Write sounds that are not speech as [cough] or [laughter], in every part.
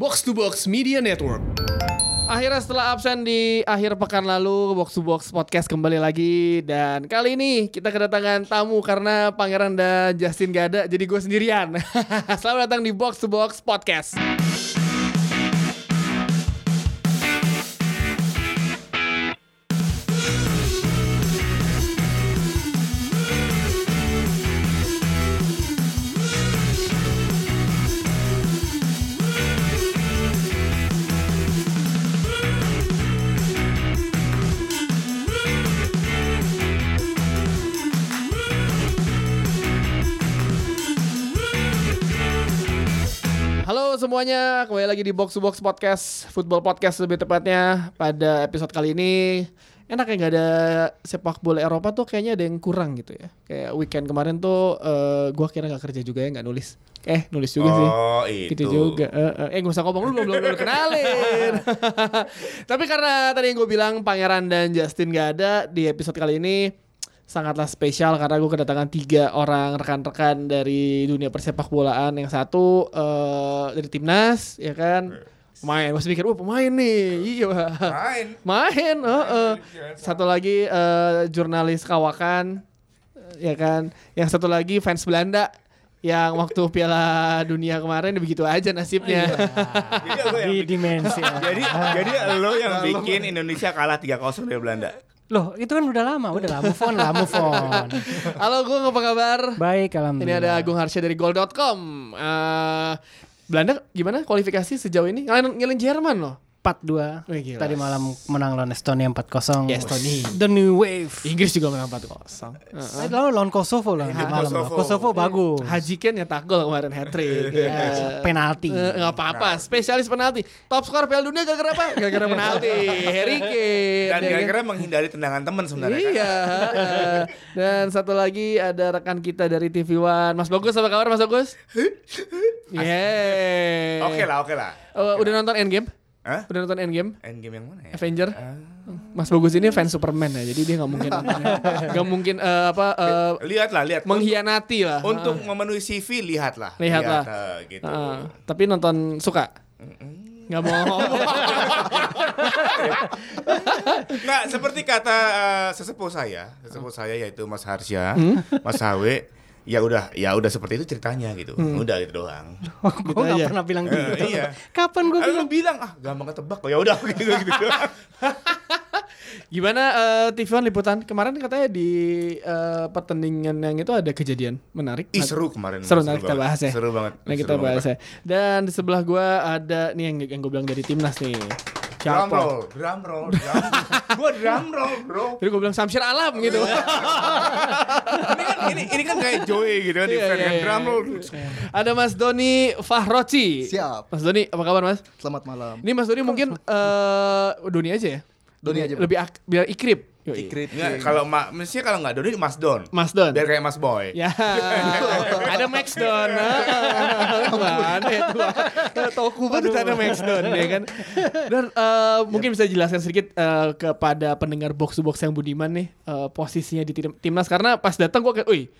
Box to Box Media Network. Akhirnya setelah absen di akhir pekan lalu, Box to Box Podcast kembali lagi dan kali ini kita kedatangan tamu karena Pangeran dan Justin gak ada, jadi gue sendirian. [laughs] Selamat datang di Box to Box Podcast. Semuanya, kembali lagi di Box to Box Podcast, Football Podcast lebih tepatnya. Pada episode kali ini, enak ya nggak ada sepak bola Eropa tuh kayaknya ada yang kurang gitu ya. Kayak weekend kemarin tuh, eh gua kira nggak kerja juga ya, nggak nulis. Eh, nulis juga sih. Oh itu. Gitu juga. Eh, eh, eh gak usah ngomong lu belum belum, belum kenalin. [laughs] Tapi karena tadi yang gue bilang Pangeran dan Justin gak ada di episode kali ini sangatlah spesial karena gue kedatangan tiga orang rekan-rekan dari dunia persepak bolaan. Yang satu eh, dari timnas, ya kan. Main, masih mikir, wah pemain nih, iya Main. main, heeh. Satu lagi eh, jurnalis kawakan, ya kan. Yang satu lagi fans Belanda yang waktu Piala Dunia kemarin begitu aja nasibnya. [laughs] Yang di dimensi jadi jadi lo yang bikin Indonesia kalah 3-0 dari Belanda. Loh, itu kan udah lama, udah lah, move on lah, move on. [laughs] Halo, gue apa kabar? Baik, Ini alhamdulillah. ada Agung Harsha dari Goal.com. Eh, Belanda gimana kualifikasi sejauh ini? Ngalahin, ngalahin Jerman loh. 4-2. Wih, gila. Tadi malam menang lawan Estonia 4-0. Ya, Estonia. The new wave. Inggris juga menang 4-0. Eh, lalu lawan Kosovo lah Ini malam. Kosovo. Kosovo, Kosovo bagus. Haji Ken nyetak gol kemarin hat trick. Ya, penalti. Eh, nggak apa-apa, spesialis penalti. Top skor Piala Dunia gara-gara apa? Gara-gara penalti. Harry Kane. Dan ya kan? kira-kira menghindari tendangan teman sebenarnya. Iya. heeh. Dan satu lagi ada rekan kita dari TV One, Mas Bagus apa kabar Mas Bagus? Yeay. Oke lah, oke lah. Oh, udah nonton Endgame? Hah? Udah nonton Endgame? Endgame yang mana ya? Avenger? Ah. Mas Bagus ini fans Superman ya, jadi dia nggak mungkin [laughs] nggak mungkin eh, apa eh, Lihatlah, lihat. mengkhianati lah. Untuk memenuhi CV lihatlah. Lihatlah. eh, gitu. Heeh. tapi nonton suka? Nggak mau. [laughs] Nggak, seperti kata eh, sesepuh saya, sesepuh saya yaitu Mas Harsya, Hmm? Mas Hawe, ya udah, ya udah seperti itu ceritanya gitu. Udah gitu doang. gue gak aja. pernah bilang Eh, gitu. iya. Kapan gue bilang? bilang ah gampang ketebak kok ya udah [laughs] gitu gitu. Gimana eh, TV One liputan kemarin katanya di eh, pertandingan yang itu ada kejadian menarik. Ih seru kemarin. Seru, nanti kita banget. bahas ya. Seru banget. Nah kita Seru bahas banget. ya. Dan di sebelah gua ada nih yang yang gue bilang dari timnas nih. Drum Siapa? roll, drum roll, drum. [laughs] Gua drum roll, bro. Jadi gue bilang Samsir Alam gitu. [laughs] ini kan ini, ini kan kayak Joey gitu kan di Iya, fan iya, kan iya. drum roll. ada Mas Doni Fahroci. Siap. Mas Doni, apa kabar Mas? Selamat malam. Ini Mas Doni mungkin eh Doni aja ya. Doni aja. Lebih ak- biar ikrip. Yoi. Ikrit. Enggak, kalau ma mestinya kalau enggak Doni Mas Don. Mas Don. Biar kayak Mas Boy. Ya, [laughs] ada Max Don. [laughs] Mana itu? Toku banget ada Max Don ya kan. Dan eh, mungkin bisa jelaskan sedikit eh, kepada pendengar box to box yang budiman nih eh, posisinya di tim- timnas karena pas datang gua kayak, "Wih,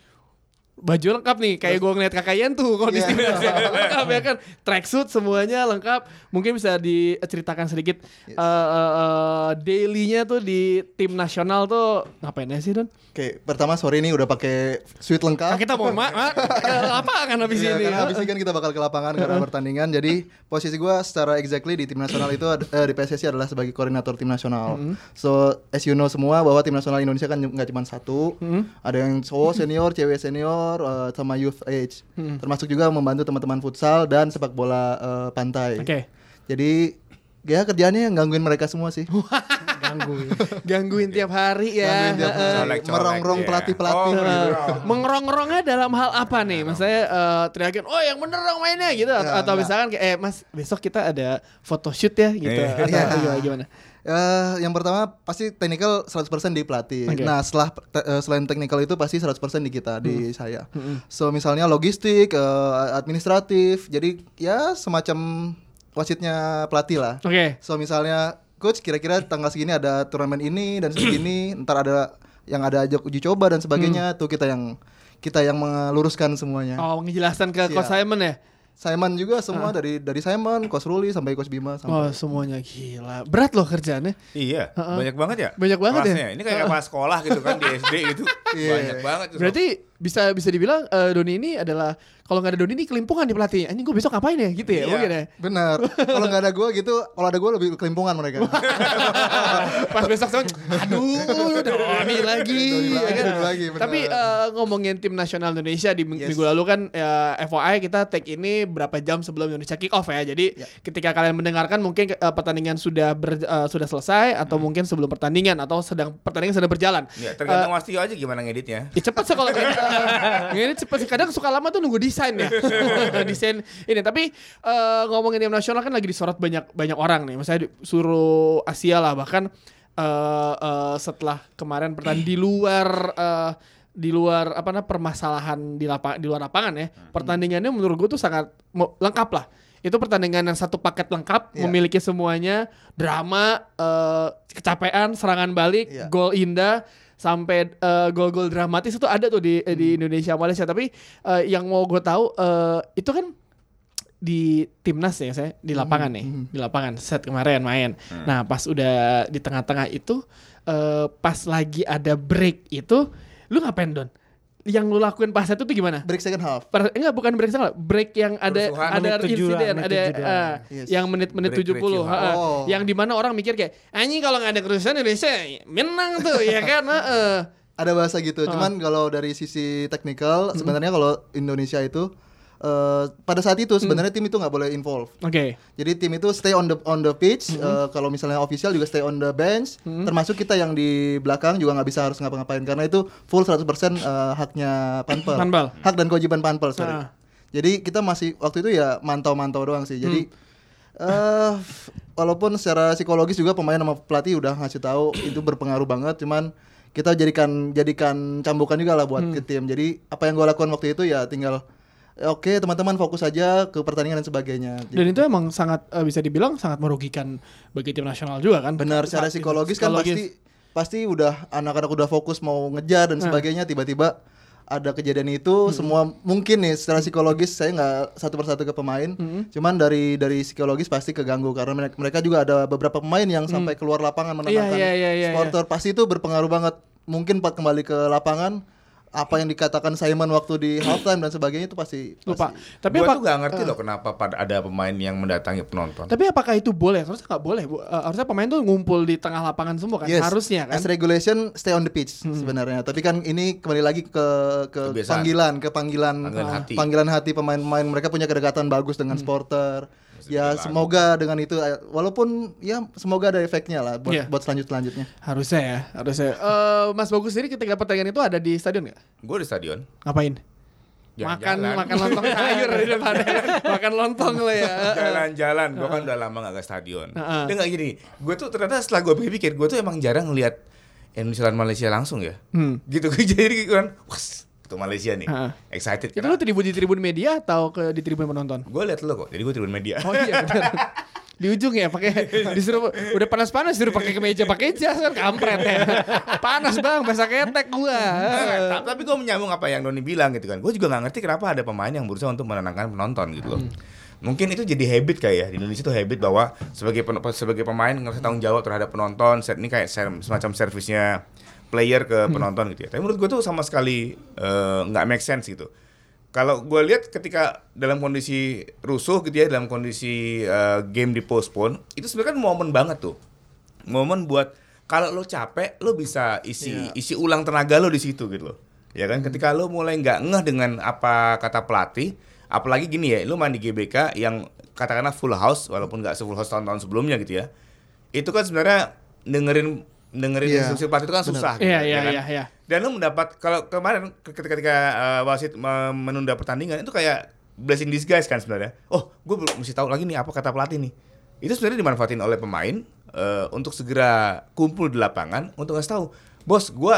baju lengkap nih kayak gue ngeliat kakak Yan tuh kondisi Iya. timnas [laughs] lengkap ya kan tracksuit semuanya lengkap mungkin bisa diceritakan sedikit Yes. eh, eh, eh, dailynya tuh di tim nasional tuh ngapain aja sih Don? Oke, pertama sore ini udah pakai suite lengkap. Nah, kita mau mak, mak ke lapangan habis Iya, ini. karena habis ini kan kita bakal ke lapangan karena pertandingan. Jadi posisi gua secara exactly di tim nasional itu eh, di PSSI adalah sebagai koordinator tim nasional. So as you know semua bahwa tim nasional Indonesia kan nggak cuma satu. Ada yang cowok senior, cewek senior, eh, sama youth age. Termasuk juga membantu teman-teman futsal dan sepak bola eh, pantai. Oke. Jadi ya kerjaannya gangguin mereka semua sih. Ganggu. [laughs] Gangguin tiap hari ya. Gangguin tiap hari. Merongrong ya. pelatih-pelatih. Oh, Eh, merongrong. mengerong-ngerongnya dalam hal apa nih? Maksudnya eh, teriakin, oh yang bener dong mainnya gitu, atau, Ya, atau enggak. misalkan kayak, eh mas besok kita ada photoshoot ya gitu, Iya. atau Iya. gimana? Eh, yang pertama pasti technical 100% di pelatih. Oke. Nah, setelah te- eh, selain technical itu pasti 100% di kita, di saya. So, misalnya logistik, eh, administratif. Jadi ya semacam wasitnya pelatih lah. Oke. So, misalnya coach kira-kira tanggal segini ada turnamen ini dan segini, [clears throat] ntar ada yang ada ajak uji coba dan sebagainya, tuh kita yang kita yang meluruskan semuanya. Oh ngejelasan ke Siap. Coach Simon ya? Simon juga semua dari dari Simon, Coach Ruli sampai Coach Bima Oh sampai semuanya gila. Berat loh kerjaannya. Iya, Heeh. banyak banget ya. Banyak banget ya? Kelasnya. Ini kayak kepala sekolah gitu kan di SD gitu. [laughs] Iya. Banyak banget. tuh. Berarti bisa bisa dibilang eh, Doni ini adalah kalau nggak ada Doni ini kelimpungan di pelatih. Anjing gue besok ngapain ya gitu ya Iya. mungkin ya. benar. kalau nggak ada gue gitu, kalau ada gue lebih kelimpungan mereka. [laughs] Pas besok sama aduh [laughs] Doni lagi. Doni ya lagi, kan? Doni lagi. Tapi eh, ngomongin tim nasional Indonesia di Yes. minggu lalu kan ya, FYI kita take ini berapa jam sebelum Indonesia kick off ya. Jadi Ya. ketika kalian mendengarkan mungkin eh, pertandingan sudah ber- eh, sudah selesai atau Hmm. mungkin sebelum pertandingan atau sedang pertandingan sedang berjalan. Ya, tergantung Mas Tio aja gimana ngeditnya. Ya cepet sih kalau [laughs] uh, ngedit cepet sih. Kadang suka lama tuh nunggu desain ya. [laughs] desain ini. Tapi eh, ngomongin tim nasional kan lagi disorot banyak banyak orang nih. Misalnya suruh Asia lah bahkan eh, eh, setelah kemarin pertandingan di luar eh, di luar apa namanya permasalahan di lapang di luar lapangan ya. Pertandingannya menurut gue tuh sangat lengkap lah. Itu pertandingan yang satu paket lengkap, Iya. memiliki semuanya, drama, eh, kecapean, serangan balik, Iya. gol indah sampai eh, gol-gol dramatis itu ada tuh di di Indonesia Malaysia. Tapi eh, yang mau gue tahu eh, itu kan di timnas ya saya di lapangan nih di lapangan set kemarin main. Nah pas udah di tengah-tengah itu eh, pas lagi ada break itu lu ngapain don yang lu lakuin pas itu tuh gimana Break second half. Per, enggak bukan break salah break yang ada Kerusuhan. ada Menit tujuh lah, insiden menit ada ah, Yes. yang menit-menit Break 70 kerusuhan. ha, Oh. yang di mana orang mikir kayak anjing kalau nggak ada kerusuhan Indonesia menang tuh ya kan [laughs] heeh. Ada bahasa gitu. Cuman kalau dari sisi teknikal, sebenarnya kalau Indonesia itu eh, pada saat itu sebenarnya tim itu nggak boleh involve. oke Jadi tim itu stay on the on the pitch. eh, kalau misalnya official juga stay on the bench. Termasuk kita yang di belakang juga nggak bisa harus ngapa-ngapain karena itu full 100% eh, haknya Panpel. Panpel. Hak dan kewajiban Panpel, sorry. Ah. Jadi kita masih waktu itu ya mantau-mantau doang sih. Jadi eh walaupun secara psikologis juga pemain sama pelatih udah ngasih tahu itu berpengaruh banget, cuman kita jadikan jadikan cambukan juga lah buat ke tim. Jadi apa yang gue lakukan waktu itu ya tinggal "Ya Oke teman-teman fokus aja ke pertandingan dan sebagainya. Dan itu emang sangat eh, bisa dibilang sangat merugikan bagi tim nasional juga kan. Benar, secara Saat- psikologis kan psikologis. pasti pasti udah anak-anak udah fokus mau ngejar dan sebagainya tiba-tiba ada kejadian itu semua mungkin nih secara psikologis saya nggak satu persatu ke pemain. Cuman dari dari psikologis pasti keganggu karena mereka, mereka juga ada beberapa pemain yang sampai keluar lapangan menenangkan Iya, iya, iya, iya, supporter. Pasti itu berpengaruh banget. Mungkin pak kembali ke lapangan apa yang dikatakan Simon waktu di halftime dan sebagainya itu pasti, lupa. pasti. Tapi Gua apa tuh gak ngerti loh kenapa pada ada pemain yang mendatangi penonton. tapi apakah itu boleh? Harusnya nggak boleh. Bu. Eh, harusnya pemain tuh ngumpul di tengah lapangan semua kan. Yes, Harusnya kan. As regulation stay on the pitch sebenarnya. Tapi kan ini kembali lagi ke ke Kebiasaan. panggilan, ke panggilan Panggilan hati. panggilan hati pemain-pemain mereka punya kedekatan bagus dengan supporter. Ya semoga dengan itu eh, walaupun ya semoga ada efeknya lah buat Iya. buat selanjut selanjutnya. Harusnya ya, harusnya. Eh, Mas Bagus sendiri ketika pertandingan itu ada di stadion nggak? Gue di stadion. Ngapain? makan Jalan-jalan. makan lontong [laughs] sayur di depannya. makan lontong lo ya. Jalan-jalan, gue kan udah lama gak ke stadion. Heeh. Dia nggak gini, gue tuh ternyata setelah gue pikir-pikir, gue tuh emang jarang ngeliat Indonesia lawan Malaysia langsung ya. Hmm. Gitu [laughs] jadi kan, was, itu Malaysia nih, Heeh. excited. Itu lu tribun di tribun media atau ke di tribun penonton? Gue liat lo kok, jadi gue turun media. Oh iya benar. Di ujung ya pakai [laughs] disuruh udah panas-panas disuruh pakai kemeja pakai jas kan kampret ya. Panas bang, bahasa ketek gua. Ta- Tapi gue menyambung apa yang Doni bilang gitu kan. Gue juga nggak ngerti kenapa ada pemain yang berusaha untuk menenangkan penonton gitu loh. Mungkin itu jadi habit kayak ya di Indonesia tuh habit bahwa sebagai sebagai pemain ngerasa tanggung jawab terhadap penonton. Set ini kayak ser- semacam servisnya player ke penonton gitu ya. Tapi menurut gue tuh sama sekali eh, nggak make sense gitu. Kalau gue lihat ketika dalam kondisi rusuh gitu ya, dalam kondisi eh, game di postpone, itu sebenarnya kan momen banget tuh. Momen buat kalau lo capek, lo bisa isi isi ulang tenaga lo di situ gitu loh. Ya kan, ketika lo mulai nggak ngeh dengan apa kata pelatih, apalagi gini ya, lo main di GBK yang katakanlah full house, walaupun nggak full house tahun-tahun sebelumnya gitu ya, itu kan sebenarnya dengerin dengerin Iya, instruksi pelatih itu kan susah. gitu, Iya ya iya kan? iya iya. Dan lu mendapat kalau kemarin ketika ketika uh, wasit me- menunda pertandingan itu kayak blessing disguise kan sebenarnya. Oh, gue belum mesti tahu lagi nih apa kata pelatih nih. Itu sebenarnya dimanfaatin oleh pemain uh, untuk segera kumpul di lapangan untuk ngasih tahu, bos, gue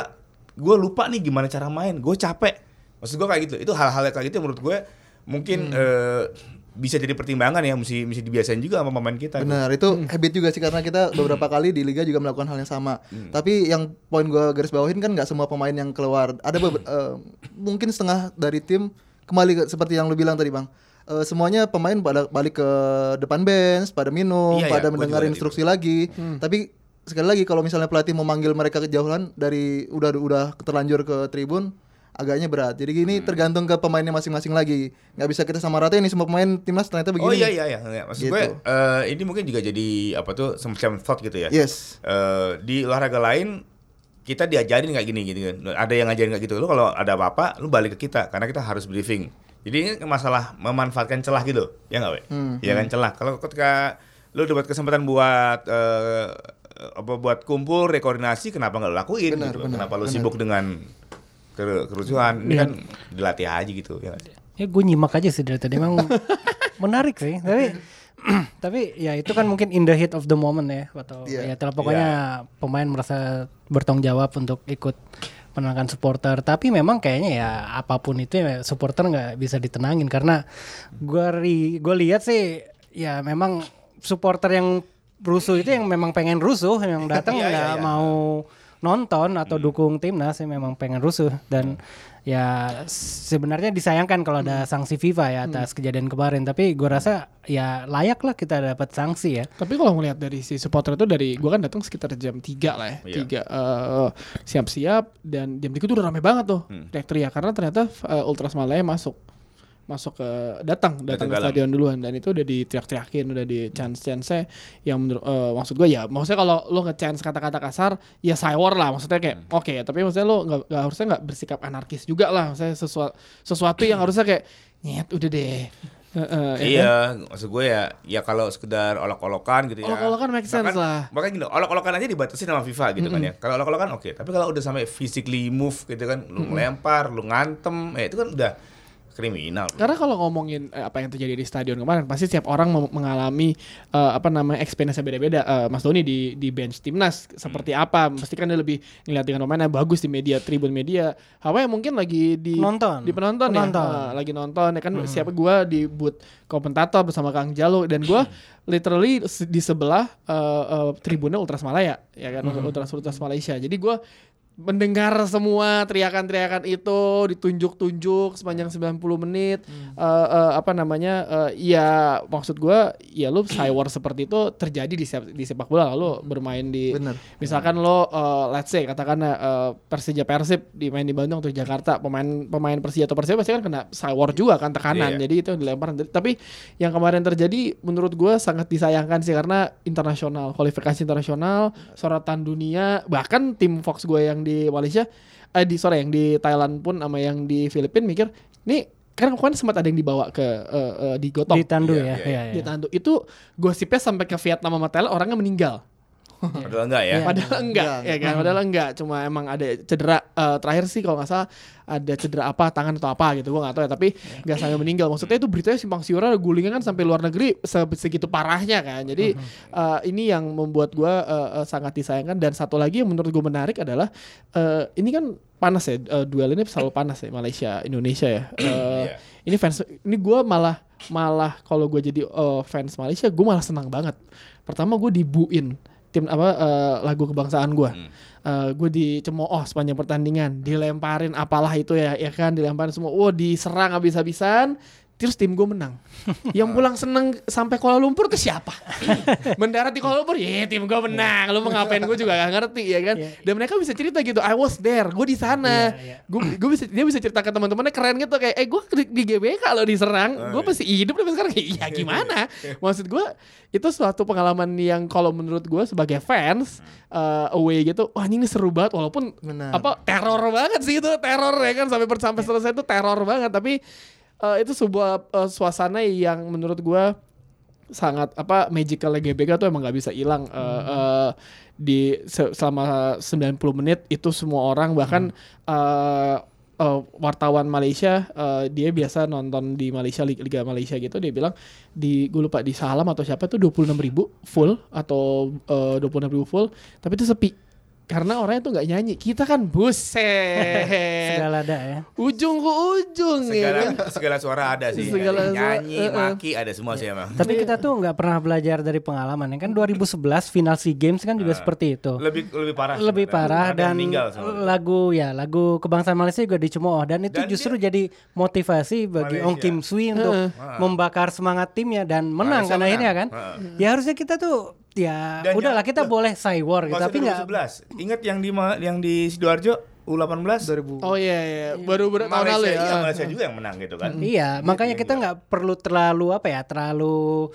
gue lupa nih gimana cara main, gue capek. Maksud gue kayak gitu. Itu hal-hal kayak gitu yang menurut gue mungkin uh, bisa jadi pertimbangan ya, mesti mesti dibiasain juga sama pemain kita. Benar, itu habit juga sih karena kita beberapa kali di liga juga melakukan hal yang sama. Tapi yang poin gua garis bawahin kan nggak semua pemain yang keluar. Ada [laughs] eh, mungkin setengah dari tim kembali ke, seperti yang lu bilang tadi, Bang. eh, semuanya pemain pada balik ke depan bench, pada minum, Iya, iya, pada gua mendengar instruksi lagi. Tapi sekali lagi kalau misalnya pelatih memanggil mereka kejauhan dari udah udah terlanjur ke tribun agaknya berat. Jadi gini Hmm. tergantung ke pemainnya masing-masing lagi. nggak bisa kita sama rata ini semua pemain timnas ternyata begini. Oh iya iya iya. Nggak, Maksud Gitu. gue eh, ini mungkin juga jadi apa tuh semacam thought gitu ya. Yes. Eh, di olahraga lain kita diajarin kayak gini gitu kan. Ada yang ngajarin kayak gitu. Lu kalau ada apa-apa lu balik ke kita karena kita harus briefing. Jadi ini masalah memanfaatkan celah gitu. Ya enggak, We? Hmm, Ya kan celah. Kalau ketika lu dapat kesempatan buat eh, apa buat kumpul rekoordinasi kenapa nggak lakuin Benar, gitu. benar, kenapa lu benar. sibuk dengan kerusuhan ini Iya. kan dilatih aja gitu ya? Ya gue nyimak aja sih dari tadi emang menarik sih. Tapi [clears throat] tapi ya itu kan mungkin in the heat of the moment ya atau Iya. ya telah pokoknya pemain merasa bertanggung jawab untuk ikut menenangkan supporter. Tapi memang kayaknya ya apa pun itu ya supporter nggak bisa ditenangin karena gue gue lihat sih ya memang supporter yang rusuh itu yang memang pengen rusuh yang [laughs] datang Iya, iya, nggak iya. mau nonton atau dukung timnas ya memang pengen rusuh. Dan ya sebenarnya disayangkan kalau ada sanksi FIFA ya atas kejadian kemarin. Tapi gue rasa ya layak lah kita dapat sanksi ya. Tapi kalau ngelihat dari si supporter itu dari gua kan datang sekitar jam 3 lah ya. Iya. 3 eh, siap-siap. Dan jam 3 itu udah rame banget tuh. Hmm. Teriak-teriak. Karena ternyata eh, Ultras Malaya masuk masuk ke datang datang ke stadion duluan dan itu udah diteriak-teriakin udah di chance chance yang menurut eh, maksud gue ya maksudnya kalau lo nge-chance kata-kata kasar ya cywar lah maksudnya kayak Hmm. oke tapi maksudnya lo nggak harusnya nggak bersikap anarkis juga lah maksudnya sesuatu sesuatu yang harusnya kayak nyet udah deh Eh, eh, ya kan? Iya, maksud gue ya, ya kalau sekedar olok-olokan gitu ya. Olok-olokan make sense Bahkan- lah. Bahkan gini, olok-olokan aja dibatasi sama FIFA gitu kan ya. Kalau olok-olokan oke, tapi kalau udah sampai physically move gitu kan, lu ngelempar, lu ngantem, eh itu kan udah kriminal. Karena kalau ngomongin eh, apa yang terjadi di stadion kemarin, pasti setiap orang mengalami eh, apa namanya experience beda-beda. Eh, Mas Doni di di bench timnas seperti apa? Pasti kan dia lebih ngeliat dengan pemain yang bagus di media, tribun media. Apa yang mungkin lagi di Penonton. di penonton, Penonton. ya, Eh, lagi nonton ya kan. Siapa gua di booth komentator bersama Kang Jalo dan gua [laughs] literally di sebelah eh, eh, tribunnya Ultras Malaya, ya kan Ultras Ultras Malaysia. Jadi gua mendengar semua teriakan-teriakan itu ditunjuk-tunjuk sepanjang 90 menit Hmm. Eh, eh, apa namanya eh, ya maksud gua ya lu [clears throat] cywar seperti itu terjadi di sep- di sepak bola lalu bermain di Bener. misalkan lo eh, let's say katakan eh, Persija Persib dimain di Bandung atau Jakarta pemain pemain Persija atau Persib pasti kan kena cywar juga kan tekanan Iya. jadi itu dilempar tapi yang kemarin terjadi menurut gua sangat disayangkan sih karena internasional kualifikasi internasional sorotan dunia bahkan tim Fox gue yang di Malaysia eh di sorry yang di Thailand pun sama yang di Filipina mikir nih kan kemarin sempat ada yang dibawa ke eh, eh, di Gotong. Di tandu Iya, ya, iya, iya, di iya. Tandu. Itu gosipnya sampai ke Vietnam sama Thailand orangnya meninggal [laughs] Padahal enggak ya. Iya. Padahal enggak, Enggak. ya kan? Padahal enggak, cuma emang ada cedera eh, terakhir sih kalau nggak salah ada cedera apa tangan atau apa gitu, gua nggak tahu ya. Tapi nggak sampai meninggal. Maksudnya itu beritanya simpang siur, ada gulingnya kan sampai luar negeri se- segitu parahnya kan. Jadi eh, ini yang membuat gua eh, eh, sangat disayangkan. Dan satu lagi yang menurut gua menarik adalah eh, ini kan panas ya, eh, duel ini selalu panas ya Malaysia Indonesia ya. Eh, Iya. Ini fans, ini gua malah malah kalau gue jadi eh, fans Malaysia, gue malah senang banget. Pertama gue dibuin tim apa eh, lagu kebangsaan gue. gue dicemooh sepanjang pertandingan, dilemparin apalah itu ya, ya kan, dilemparin semua. Wah, diserang habis-habisan. Terus tim gue menang. [laughs] Yang pulang seneng sampai Kuala Lumpur ke siapa? [laughs] Mendarat di Kuala Lumpur, ya tim gue menang. Lu mau ngapain gue juga gak ngerti ya kan. Iya. Dan mereka bisa cerita gitu, I was there, gue di sana. Iya, iya. Gue gue bisa dia bisa cerita ke teman-temannya keren gitu kayak, eh gue di, di GBK lo diserang, gue masih hidup sampai sekarang. [laughs] Iya gimana? Maksud gue itu suatu pengalaman yang kalau menurut gue sebagai fans uh, away gitu, wah ini seru banget walaupun Benar. apa teror banget sih itu teror ya kan sampai sampai selesai itu teror banget tapi uh, itu sebuah uh, suasana yang menurut gua sangat apa magical GBK tuh emang nggak bisa hilang. Uh, uh, di se- selama 90 menit itu semua orang bahkan uh, uh, wartawan Malaysia uh, dia biasa nonton di Malaysia Liga, Liga Malaysia gitu dia bilang di gue lupa di Salam atau siapa tuh 26.000 ribu full atau uh, 26.000 ribu full tapi itu sepi karena orangnya tuh nggak nyanyi. Kita kan buset. [laughs] Segala ada ya. ujung ke ujung ya segala kan. segala suara ada sih. Segala suara, nyanyi, eh, eh. maki ada semua sih emang. Tapi kita tuh nggak pernah belajar dari pengalaman ya kan 2011 final SEA Games kan juga seperti itu. Lebih lebih parah. lebih sebenarnya. parah Ada dan lagu ya lagu kebangsaan Malaysia juga dicemooh dan itu Dan justru jadi motivasi bagi Malaysia. Ong Kim Sui untuk membakar semangat timnya dan menang Malaysia kan akhirnya kan. menang. Ya harusnya kita tuh ya Dan udahlah yang- kita boleh say war gitu tapi nggak 2011. Ingat yang di Ma- yang di Sidoarjo U18 2000 Oh iya iya, baru ber- tahun lalu ya. iya, Malaysia juga yang menang gitu kan. Iya, makanya kita nggak perlu terlalu apa ya, terlalu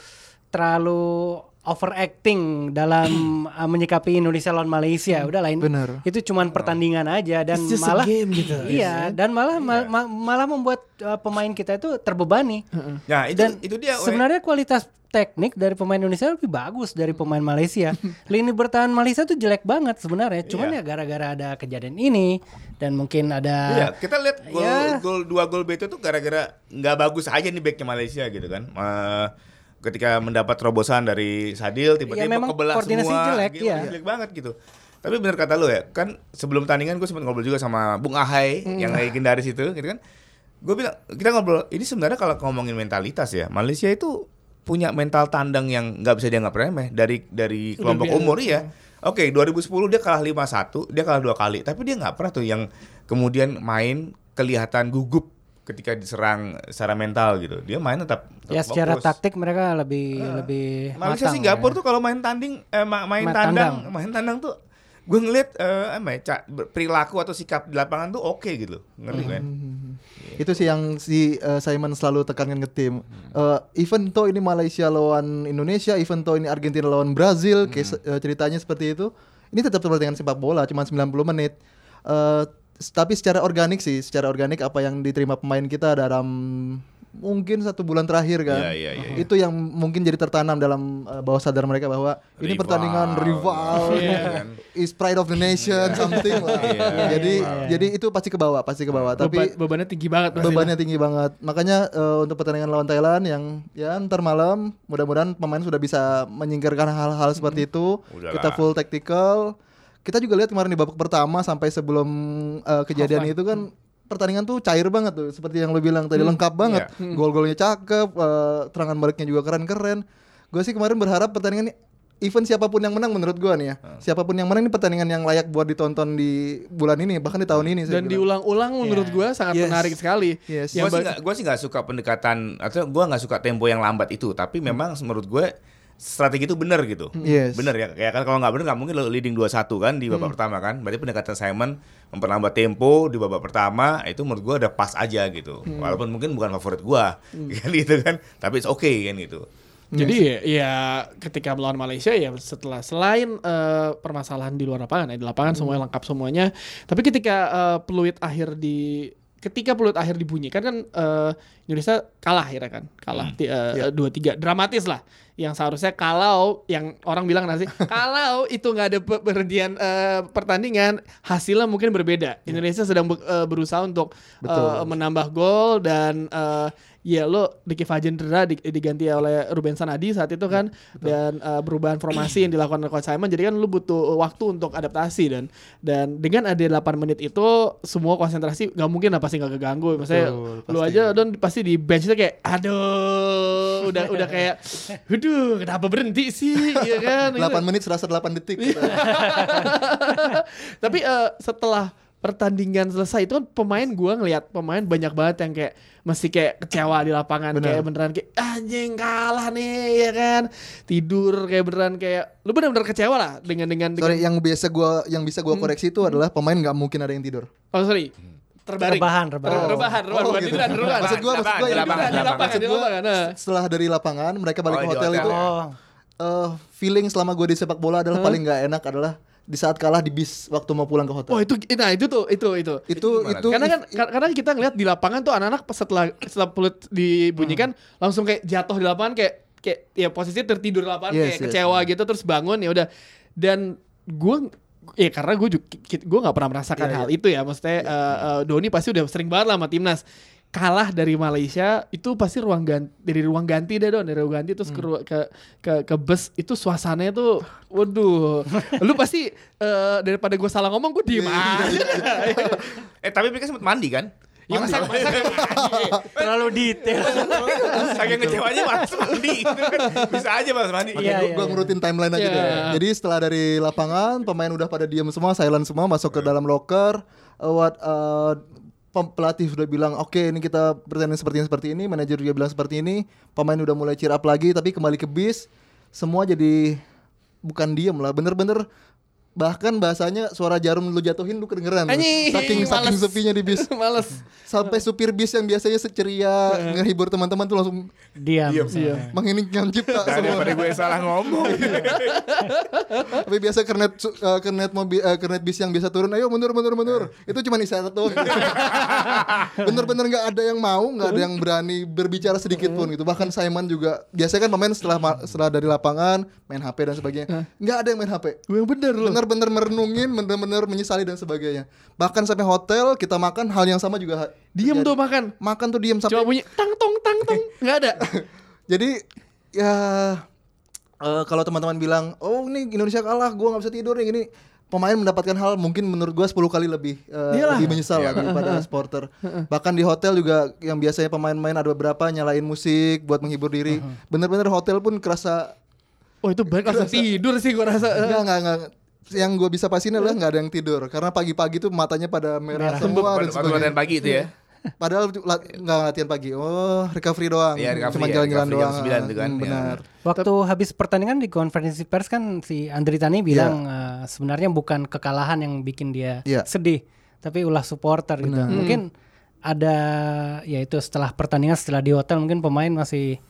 terlalu overacting dalam [clears throat] uh, menyikapi Indonesia lawan Malaysia. Udah lain. Bener. Itu cuman pertandingan aja dan It's just a malah game gitu. [laughs] Iya, dan malah ma- ma- malah membuat uh, pemain kita itu terbebani. Nah, itu Dan itu dia sebenarnya kualitas teknik dari pemain Indonesia lebih bagus dari pemain Malaysia. [laughs] Lini bertahan Malaysia tuh jelek banget sebenarnya. Cuman Iya. ya gara-gara ada kejadian ini dan mungkin ada Iya, kita lihat gol Ya. gol dua gol beto tuh gara-gara nggak bagus aja nih backnya Malaysia gitu kan. Eh, ketika mendapat terobosan dari Sadil tiba-tiba Ya, memang kebelah koordinasi semua, jelek, gitu, iya. jelek banget gitu. Tapi bener kata lu ya, kan sebelum tandingan gue sempat ngobrol juga sama Bung Ahai Hmm. yang legendaris itu gitu kan. Gue bilang kita ngobrol ini sebenarnya kalau ngomongin mentalitas ya, Malaysia itu punya mental tandang yang nggak bisa dianggap remeh dari dari kelompok umur ya. Oke, 2010 dia kalah 5-1, dia kalah dua kali, tapi dia nggak pernah tuh yang kemudian main kelihatan gugup ketika diserang secara mental gitu. Dia main tetap, tetap ya secara fokus. taktik mereka lebih lebih Malaysia matang Singapura ya. tuh kalau main tanding eh, ma- main Main tandang, tandang. main tandang tuh gue ngeliat eh, ya, ber- perilaku atau sikap di lapangan tuh oke gitu. Ngerti kan? Itu sih yang si uh, Simon selalu tekankan ke tim. Uh, even though ini Malaysia lawan Indonesia, even though ini Argentina lawan Brazil, kayak se- uh, ceritanya seperti itu. Ini tetap pertandingan sepak bola, cuma 90 menit. Uh, tapi secara organik sih, secara organik apa yang diterima pemain kita dalam mungkin satu bulan terakhir kan. Iya, iya, iya, iya. Itu yang mungkin jadi tertanam dalam uh, bawah sadar mereka bahwa ini Rival, pertandingan rival, iya kan? [laughs] is pride of the nation, something lah. Jadi iya, iya. jadi itu pasti ke bawah, pasti ke bawah. Tapi Beban, bebannya tinggi banget bebannya tinggi banget. Makanya eh, untuk pertandingan lawan Thailand yang ya ntar malam mudah-mudahan pemain sudah bisa menyingkirkan hal-hal seperti itu. Udahlah. Kita full tactical. Kita juga lihat kemarin di babak pertama sampai sebelum eh, kejadian itu kan pertandingan tuh cair banget tuh seperti yang lo bilang tadi lengkap banget. Gol-golnya cakep, eh, terangan baliknya juga keren-keren. Gue sih kemarin berharap pertandingan ini event siapa pun yang menang menurut gua nih ya. Siapa pun yang menang ini pertandingan yang layak buat ditonton di bulan ini bahkan di tahun ini saya Dan diulang-ulang menurut gua sangat Yes. menarik sekali. Yes. Yang Gue sih nggak, gue sih nggak suka pendekatan atau gue nggak suka tempo yang lambat itu. Tapi memang menurut gue strategi itu benar gitu. Yes. Bener ya. Ya kan kalau nggak bener nggak mungkin lo leading 2-1 kan di babak pertama kan. Berarti pendekatan Simon memperlambat tempo di babak pertama itu menurut gue udah pas aja gitu. Walaupun mungkin bukan favorit gue [laughs] kan gitu kan. Tapi it's okay kan gitu. Jadi ya, ya ketika melawan Malaysia ya setelah selain eh, permasalahan di luar lapangan ya di lapangan semuanya lengkap semuanya. Tapi ketika eh, peluit akhir di ketika peluit akhir dibunyikan kan eh, Indonesia kalah akhirnya kan kalah ti- eh, dua tiga dramatis lah. Yang seharusnya kalau yang orang bilang nanti [laughs] kalau itu nggak ada pe- berhentian eh, pertandingan hasilnya mungkin berbeda. Indonesia sedang be- eh, berusaha untuk eh, menambah gol dan eh, ya lo Diki di- diganti oleh Ruben Sanadi saat itu kan dan uh, perubahan formasi yang dilakukan oleh Coach Simon jadi kan lu butuh waktu untuk adaptasi dan dan dengan ada 8 menit itu semua konsentrasi nggak mungkin lah pasti nggak keganggu maksudnya Betul, lu pasti. aja dan pasti di bench itu kayak aduh udah udah kayak [laughs] aduh kenapa berhenti sih ya kan 8 menit serasa 8 detik. gitu. [laughs] tapi eh, setelah pertandingan selesai itu kan pemain gua ngelihat pemain banyak banget yang kayak mesti kayak kecewa di lapangan Bener. kayak beneran kayak anjing kalah nih ya kan tidur kayak beneran kayak lu bener-bener kecewa lah dengan dengan, dengan Sorry, yang biasa gua yang bisa gua koreksi itu adalah pemain nggak mungkin ada yang tidur. oh sorry terbaring Rebahan, rebahan. Ter- rebahan rebahan Oh, gitu. tiduran rebahan Maksud gua, maksud gua lapangan, di lapangan lapangan. di lapangan nah. Setelah dari lapangan mereka balik Oh, ke hotel hotel itu ya. Oh, eh, feeling selama gua di sepak bola adalah paling nggak enak adalah di saat kalah di bis waktu mau pulang ke hotel. oh itu nah itu tuh itu itu itu gimana? itu karena kan kar- karena kita ngeliat di lapangan tuh anak-anak pas setelah setelah pelut dibunyikan langsung kayak jatuh di lapangan kayak kayak ya posisinya tertidur di lapangan Yes, kayak yes. kecewa gitu terus bangun ya udah dan gue ya karena gue juga gue nggak pernah merasakan Iya, hal itu ya maksudnya eh, eh, Doni pasti udah sering banget lah sama timnas kalah dari Malaysia itu pasti ruang ganti dari ruang ganti deh don dari ruang ganti terus ke, Hmm. ke ke ke bus itu suasananya tuh waduh lu pasti eh, daripada gue salah ngomong gue diem aja Eh tapi mereka sempat mandi kan? ya masa masa? Terlalu detail. Saking kecewanya malas mandi gitu kan. Bisa aja malas mandi. Iya, gue iya, gua iya. ngurutin timeline aja Iya. deh. Jadi setelah dari lapangan pemain udah pada diem semua, silent semua, masuk ke dalam locker. Uh, what uh, pelatih sudah bilang, oke ini kita bertanding seperti ini seperti ini. Manajer juga bilang seperti ini. Pemain udah mulai cheer lagi, tapi kembali ke bis, semua jadi bukan diem lah, bener-bener bahkan bahasanya suara jarum lu jatuhin lu kedengeran Anjing, saking saking males. sepinya di bis [laughs] males sampai supir bis yang biasanya seceria ngehibur teman-teman tuh langsung Diam. Diam. misalnya. Mang ini cipta semua daripada gue salah ngomong. [laughs] Tapi biasa kernet su- eh, kernet mobil eh, kernet bis yang biasa turun, ayo mundur mundur mundur. Itu cuma isyarat doang. [laughs] Bener-bener nggak ada yang mau, nggak ada yang berani berbicara sedikit pun gitu. Bahkan Simon juga biasanya kan pemain setelah ma- setelah dari lapangan main HP dan sebagainya. Nggak ada yang main HP. gue yang bener loh Bener-bener merenungin, bener-bener menyesali dan sebagainya. Bahkan sampai hotel kita makan hal yang sama juga diem terjadi. tuh makan Makan tuh diem sampai cuma bunyi tang tong tang tong [laughs] nggak ada [laughs] jadi ya eh, kalau teman-teman bilang, oh ini Indonesia kalah, gua nggak bisa tidur nih gini. Pemain mendapatkan hal mungkin menurut gua 10 kali lebih Iyalah. lebih menyesal lah daripada [laughs] supporter. Bahkan di hotel juga yang biasanya pemain-pemain ada beberapa nyalain musik buat menghibur diri. Bener-bener hotel pun kerasa oh itu baik langsung tidur sih gue rasa enggak enggak enggak yang gue bisa pastiin adalah nggak ada yang tidur karena pagi-pagi tuh matanya pada merah, semua dan sebagainya. latihan pagi itu ya. [laughs] Padahal nggak latihan pagi. Oh, recovery doang. Iya, recovery Cuma ya, jalan-jalan recovery jam doang. 9 itu kan, Hmm, ya. benar. Waktu habis pertandingan di konferensi pers kan si Andri Tani bilang eh, sebenarnya bukan kekalahan yang bikin dia Iya. sedih, tapi ulah supporter gitu. Mungkin ada ya itu setelah pertandingan setelah di hotel mungkin pemain masih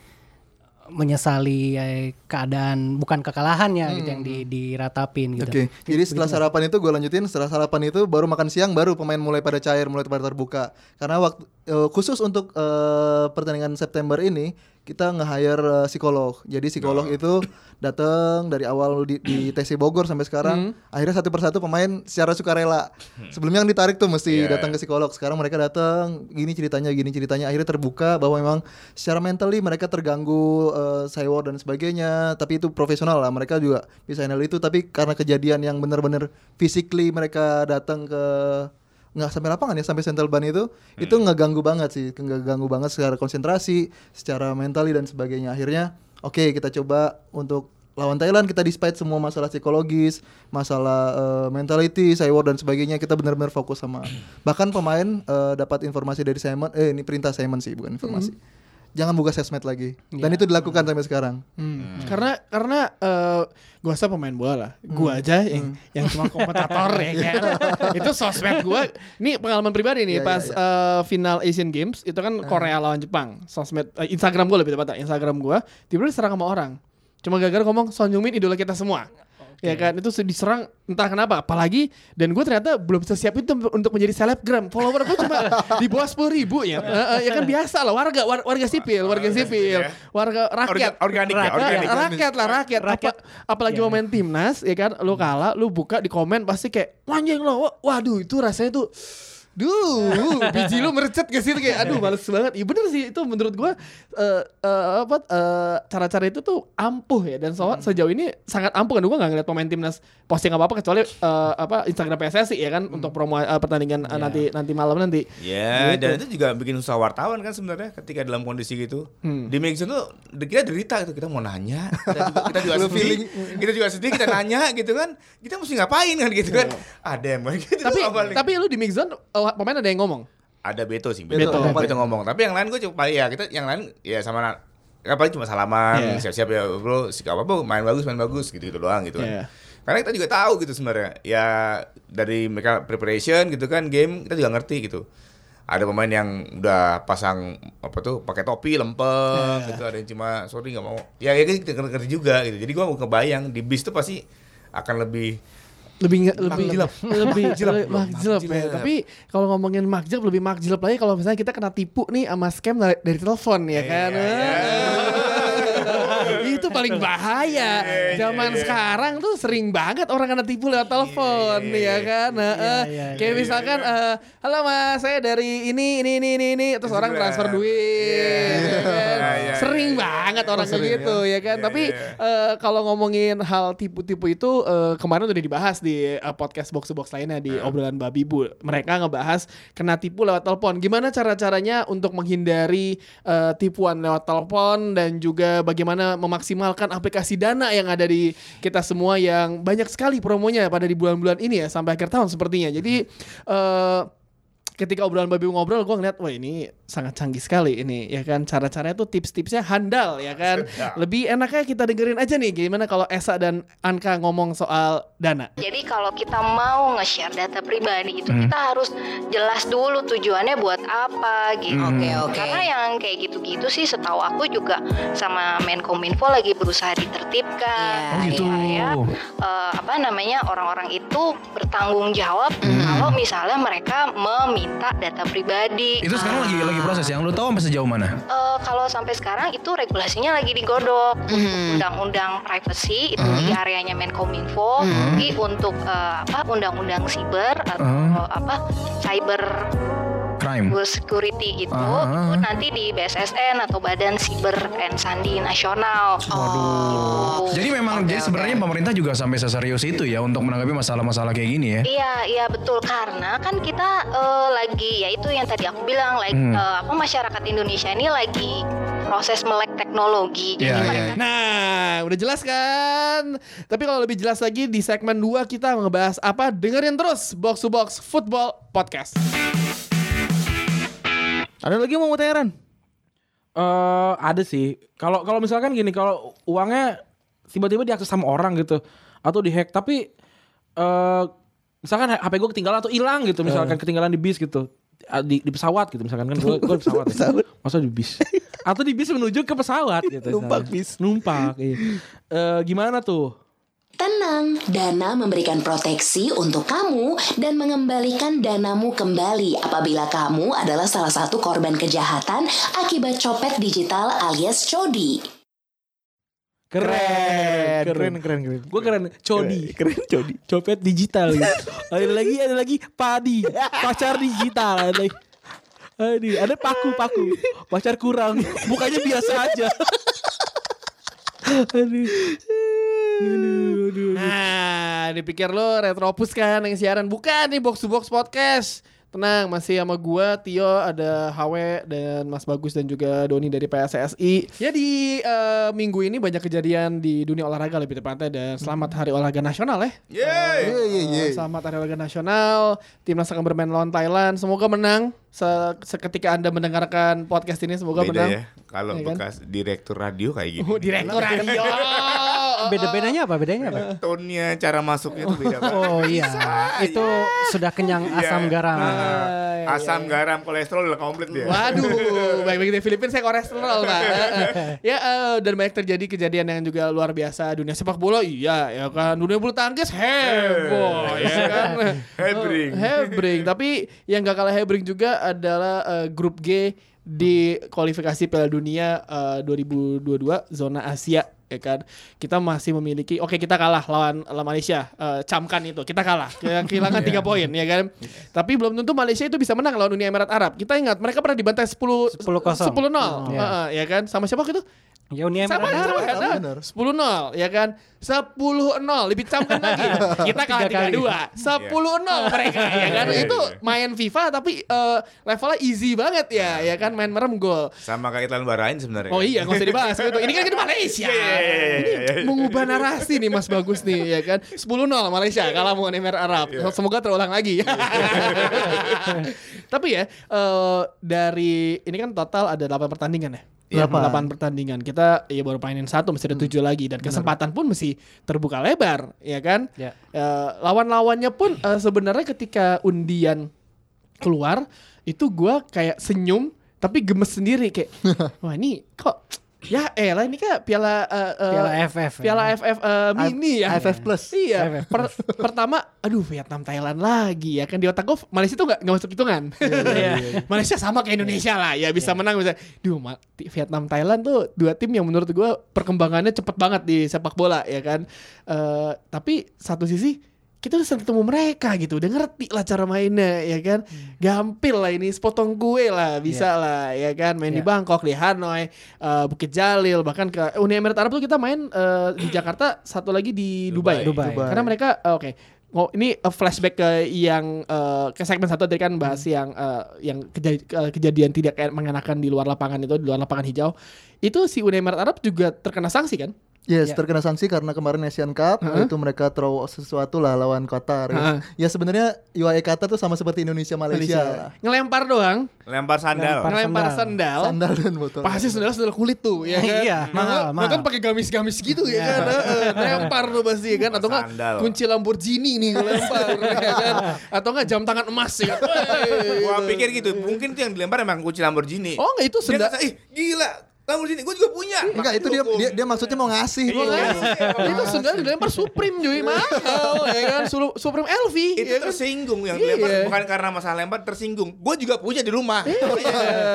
menyesali eh, keadaan bukan kekalahannya gitu yang di diratapin gitu. Oke, jadi setelah sarapan itu gue lanjutin. Setelah sarapan itu baru makan siang, baru pemain mulai pada cair, mulai pada terbuka. Karena waktu eh, khusus untuk eh, pertandingan September ini kita nge-hire eh, psikolog. Jadi psikolog itu datang dari awal di, di TC Bogor sampai sekarang. Akhirnya satu persatu pemain secara sukarela. Sebelumnya yang ditarik tuh mesti Iya. datang ke psikolog. Sekarang mereka datang, gini ceritanya, gini ceritanya. Akhirnya terbuka bahwa memang secara mentally mereka terganggu eh, cyber dan sebagainya. Tapi itu profesional lah. Mereka juga bisa handle itu. Tapi karena kejadian yang benar-benar physically mereka datang ke nggak sampai lapangan ya sampai central ban itu itu ngeganggu banget sih ngeganggu banget secara konsentrasi secara mentally dan sebagainya. Akhirnya oke kita coba untuk lawan Thailand kita despite semua masalah psikologis masalah eh, mentality cyber dan sebagainya kita benar-benar fokus sama. Bahkan pemain eh, dapat informasi dari Simon eh ini perintah Simon sih bukan informasi jangan buka sosmed lagi dan itu dilakukan sampai sekarang Hmm. Karena karena eh gua rasa pemain bola lah. Gua aja yang yang cuma komentator ya kan. [laughs] itu sosmed gua. Ini pengalaman pribadi nih Iya, pas iya, eh, final Asian Games itu kan Korea lawan Jepang. Sosmed eh, Instagram gua lebih tepatnya Instagram gua tiba-tiba diserang sama orang. Cuma gara-gara ngomong Son Heung-min idola kita semua. Ya kan? Itu diserang entah kenapa. Apalagi dan gue ternyata belum sesiap itu untuk menjadi selebgram follower gue cuma [laughs] di bawah sepuluh ribu ya. Ya kan biasa lah. Warga war- warga sipil warga sipil. ya. warga rakyat. Orga- organik ya, Rakyat, organik. rakyat lah rakyat. Rakyat. Apalagi mau main timnas ya kan? Lu kalah lu buka di komen pasti kayak anjing lo wa- waduh itu rasanya tuh Duh, biji lu merecet ke situ kayak aduh males banget. Iya bener sih itu menurut gua eh eh, apa eh, cara-cara itu tuh ampuh ya dan so, sejauh ini sangat ampuh kan gua nggak ngeliat pemain timnas posting apa-apa kecuali eh, apa Instagram PSSI ya kan untuk promo eh, pertandingan eh, nanti nanti malam nanti. Ya, Gitu. dan itu juga bikin usaha wartawan kan sebenarnya ketika dalam kondisi gitu. Hmm. Di Mixon tuh kita derita gitu, kita mau nanya, [laughs] kita juga, kita juga sedih, feeling- kita juga sedih, kita nanya gitu kan, kita mesti ngapain kan gitu kan? Ada yang gitu Iya. tapi tapi lu di zone pemain ada yang ngomong. ada Beto sih, Beto. Beto, Beto. Beto, ngomong. Tapi yang lain gue coba ya kita yang lain ya sama ya paling cuma salaman, Iya. siap-siap ya bro, sikap apa main bagus, main bagus gitu gitu doang gitu Iya. kan. Karena kita juga tahu gitu sebenarnya. Ya dari mereka preparation gitu kan game kita juga ngerti gitu. Ada pemain yang udah pasang apa tuh pakai topi lempeng Iya. gitu, ada yang cuma sorry nggak mau. Ya ya kita ngerti juga gitu. Jadi gua mau kebayang di bis tuh pasti akan lebih lebih nge- lebih Makjilap. [laughs] lebih Makjilap, lebih ya. Tapi kalau ngomongin makjilap lebih makjilap lagi kalau misalnya kita kena tipu nih sama scam dari, dari telepon ya kan. iya. Itu paling bahaya. Zaman sekarang tuh sering banget orang kena tipu lewat telepon ya kan. Iya, kayak misalkan eh, halo Mas, saya dari ini ini ini ini, ini. terus orang transfer duit. ya kan. Iya, iya, Sering iya. banget orang kayak gitu ya kan. Iya, Tapi iya. eh, kalau ngomongin hal tipu-tipu itu eh, kemarin udah dibahas di podcast box box lainnya di obrolan babi bu. Mereka ngebahas kena tipu lewat telepon. Gimana cara-caranya untuk menghindari tipuan lewat telepon dan juga bagaimana memaksimalkan aplikasi dana yang ada di kita semua yang banyak sekali promonya pada di bulan-bulan ini ya sampai akhir tahun sepertinya. Jadi eh ketika obrolan babi ngobrol gue ngeliat wah ini sangat canggih sekali ini ya kan cara-caranya tuh tips-tipsnya handal ya kan lebih enaknya kita dengerin aja nih gimana kalau Esa dan Anka ngomong soal dana Jadi kalau kita mau nge-share data pribadi itu kita harus jelas dulu tujuannya buat apa gitu. Oke, oke. Karena yang kayak gitu-gitu sih setahu aku juga sama Menkominfo lagi berusaha ditertibkan. Oh, Iya, gitu. ya. Eh, apa namanya orang-orang itu bertanggung jawab kalau misalnya mereka meminta data pribadi. Itu sekarang lagi lagi proses yang lu tahu sampai sejauh mana? Eh, kalau sampai sekarang itu regulasinya lagi digodok untuk undang-undang privacy itu di areanya Menkominfo, tapi untuk eh, apa undang-undang siber atau apa cyber Crime. security itu Ah. itu nanti di BSSN atau Badan Siber and Sandi Nasional. Waduh. Jadi memang Oke, jadi sebenarnya pemerintah juga sampai seserius itu ya untuk menanggapi masalah-masalah kayak gini ya. Iya, iya betul karena kan kita eh, lagi ya itu yang tadi aku bilang lagi Hmm. eh, apa masyarakat Indonesia ini lagi proses melek teknologi. Jadi Iya, iya, mereka Nah, udah jelas kan? Tapi kalau lebih jelas lagi di segmen 2 kita ngebahas apa? Dengerin terus Box to Box Football Podcast. Ada lagi mau Heran? Eh ada sih. Kalau kalau misalkan gini, kalau uangnya tiba-tiba diakses sama orang gitu atau dihack, tapi eh misalkan HP gue ketinggalan atau hilang gitu, misalkan ketinggalan di bis gitu. Di, di pesawat gitu misalkan kan gue di pesawat, ya. masa di bis [laughs] atau di bis menuju ke pesawat gitu Numpak bis. numpak iya. Eh, gimana tuh Tenang, Dana memberikan proteksi untuk kamu dan mengembalikan danamu kembali apabila kamu adalah salah satu korban kejahatan akibat copet digital alias codi. keren Keren, keren, keren. gue keren codi Keren, Codi. copet digital gitu. [laughs] ada lagi ada lagi padi pacar digital ada lagi Aduh, ada paku paku pacar kurang mukanya biasa aja [laughs] Nah, dipikir lo Retropus kan yang siaran. Bukan nih Box to Box Podcast. Tenang, masih sama gua, Tio, ada HW dan Mas Bagus dan juga Doni dari PSSI. Ya di eh, minggu ini banyak kejadian di dunia olahraga lebih tepatnya dan selamat Hari Olahraga Nasional ya. Yeay. Iya iya iya. Eh, Selamat Hari Olahraga Nasional. Timnas akan bermain lawan Thailand. Semoga menang. Se- seketika Anda mendengarkan podcast ini semoga Beda menang. ya. Kalau kan? bekas direktur radio kayak gini. Oh, direktur radio. [laughs] Beda-bedanya apa? Bedanya apa? Tone-nya, cara masuknya tuh beda banget. Oh iya, itu sudah kenyang asam Iya. garam. Ah, iya, Asam, iya. garam, kolesterol udah komplit dia. Waduh, [laughs] baik-baik di Filipina saya kolesterol pak. Ya eh, dan banyak terjadi kejadian yang juga luar biasa dunia sepak bola iya ya kan dunia bulu tangkis heboh ya kan. [laughs] Hebring. Hebring. Tapi yang gak kalah hebring juga adalah eh, grup G di kualifikasi Piala Dunia eh, 2022 zona Asia ya kan? Kita masih memiliki oke kita kalah lawan lawan Malaysia. Eh, camkan itu kita kalah. [laughs] Kehilangan tiga poin ya kan? Tapi belum tentu Malaysia itu bisa menang lawan Uni Emirat Arab. Kita ingat mereka pernah dibantai 10 10-0. 10 0 Iya. ya kan? Sama siapa gitu Ya Uni sama Emirat sama Arab. kan. 10 0 ya kan 10 0 lebih camkan lagi [laughs] kita kalah Tiga. 3 2 10 0 mereka ya kan Iya, itu iya. main FIFA tapi eh, levelnya easy banget ya ya kan main merem gol Sama kayak Itlan Bahrain sebenarnya. Oh iya, nggak usah dibahas gitu. Ini kan kita Malaysia. Iya, iya, iya, iya, Ini iya. mengubah narasi nih Mas Bagus nih ya kan. 10-0 Malaysia kalah melawan Emirat Arab. Iya. Semoga terulang lagi. [laughs] Tapi ya eh, dari ini kan total ada 8 pertandingan ya. Delapan. 8 pertandingan. Kita ya baru mainin satu masih ada 7 lagi dan kesempatan pun mesti terbuka lebar, ya kan? Ya. Eh, lawan-lawannya pun eh, sebenarnya ketika undian keluar itu gua kayak senyum tapi gemes sendiri kayak [laughs] wah ini kok Ya elah ini kan piala eh, eh, Piala AFF, ya. Piala AFF eh, mini ya. AFF Plus. Iya. AFF Per- [laughs] pertama, aduh Vietnam Thailand lagi ya kan di otak gue Malaysia tuh nggak nggak masuk hitungan. [laughs] Iya. Malaysia sama kayak Indonesia lah ya bisa menang bisa. Duh Vietnam Thailand tuh dua tim yang menurut gue perkembangannya cepet banget di sepak bola ya kan. Eh, tapi satu sisi kita udah sering ketemu mereka gitu udah ngerti lah cara mainnya ya kan? Gampil lah ini sepotong kue lah bisa lah ya kan? Main di Iya. Bangkok di Hanoi eh, Bukit Jalil bahkan ke Uni Emirat Arab tuh kita main eh, di Jakarta satu lagi di Dubai, Dubai. Dubai. karena mereka eh, oke Oh, ini flashback ke yang eh, ke segmen satu tadi kan bahas yang eh, yang keja- ke- kejadian tidak mengenakan di luar lapangan itu di luar lapangan hijau. Itu si Uni Emirat Arab juga terkena sanksi kan Yes, Ya. terkena sanksi karena kemarin Asian Cup itu mereka throw sesuatu lah lawan Qatar. Heeh. Ya sebenarnya UAE Qatar tuh sama seperti Indonesia Malaysia. lah. ngelempar doang Lempar sandal. Lempar ngelempar sandal. sandal, Sandal dan botol. pasti sandal sandal kulit tuh ya [laughs] kan Iya, mahal, mahal. kan pakai gamis-gamis gitu ya kan Heeh, lempar tuh pasti ya kan atau enggak Sandal. kunci Lamborghini nih kalau lempar [laughs] ya kan atau enggak jam tangan emas ya kan Gua gitu. pikir gitu, mungkin itu yang dilempar emang kunci Lamborghini. oh enggak itu ngerasa, ih gila, Lamborghini gue juga punya. Enggak, itu dia, dia dia maksudnya mau ngasih. Iya. ngasih. itu sendal dilempar Supreme cuy mahal ya kan Su- Supreme LV itu ya kan? tersinggung yang Iya. dilempar bukan karena masalah lempar tersinggung. Gue juga punya di rumah.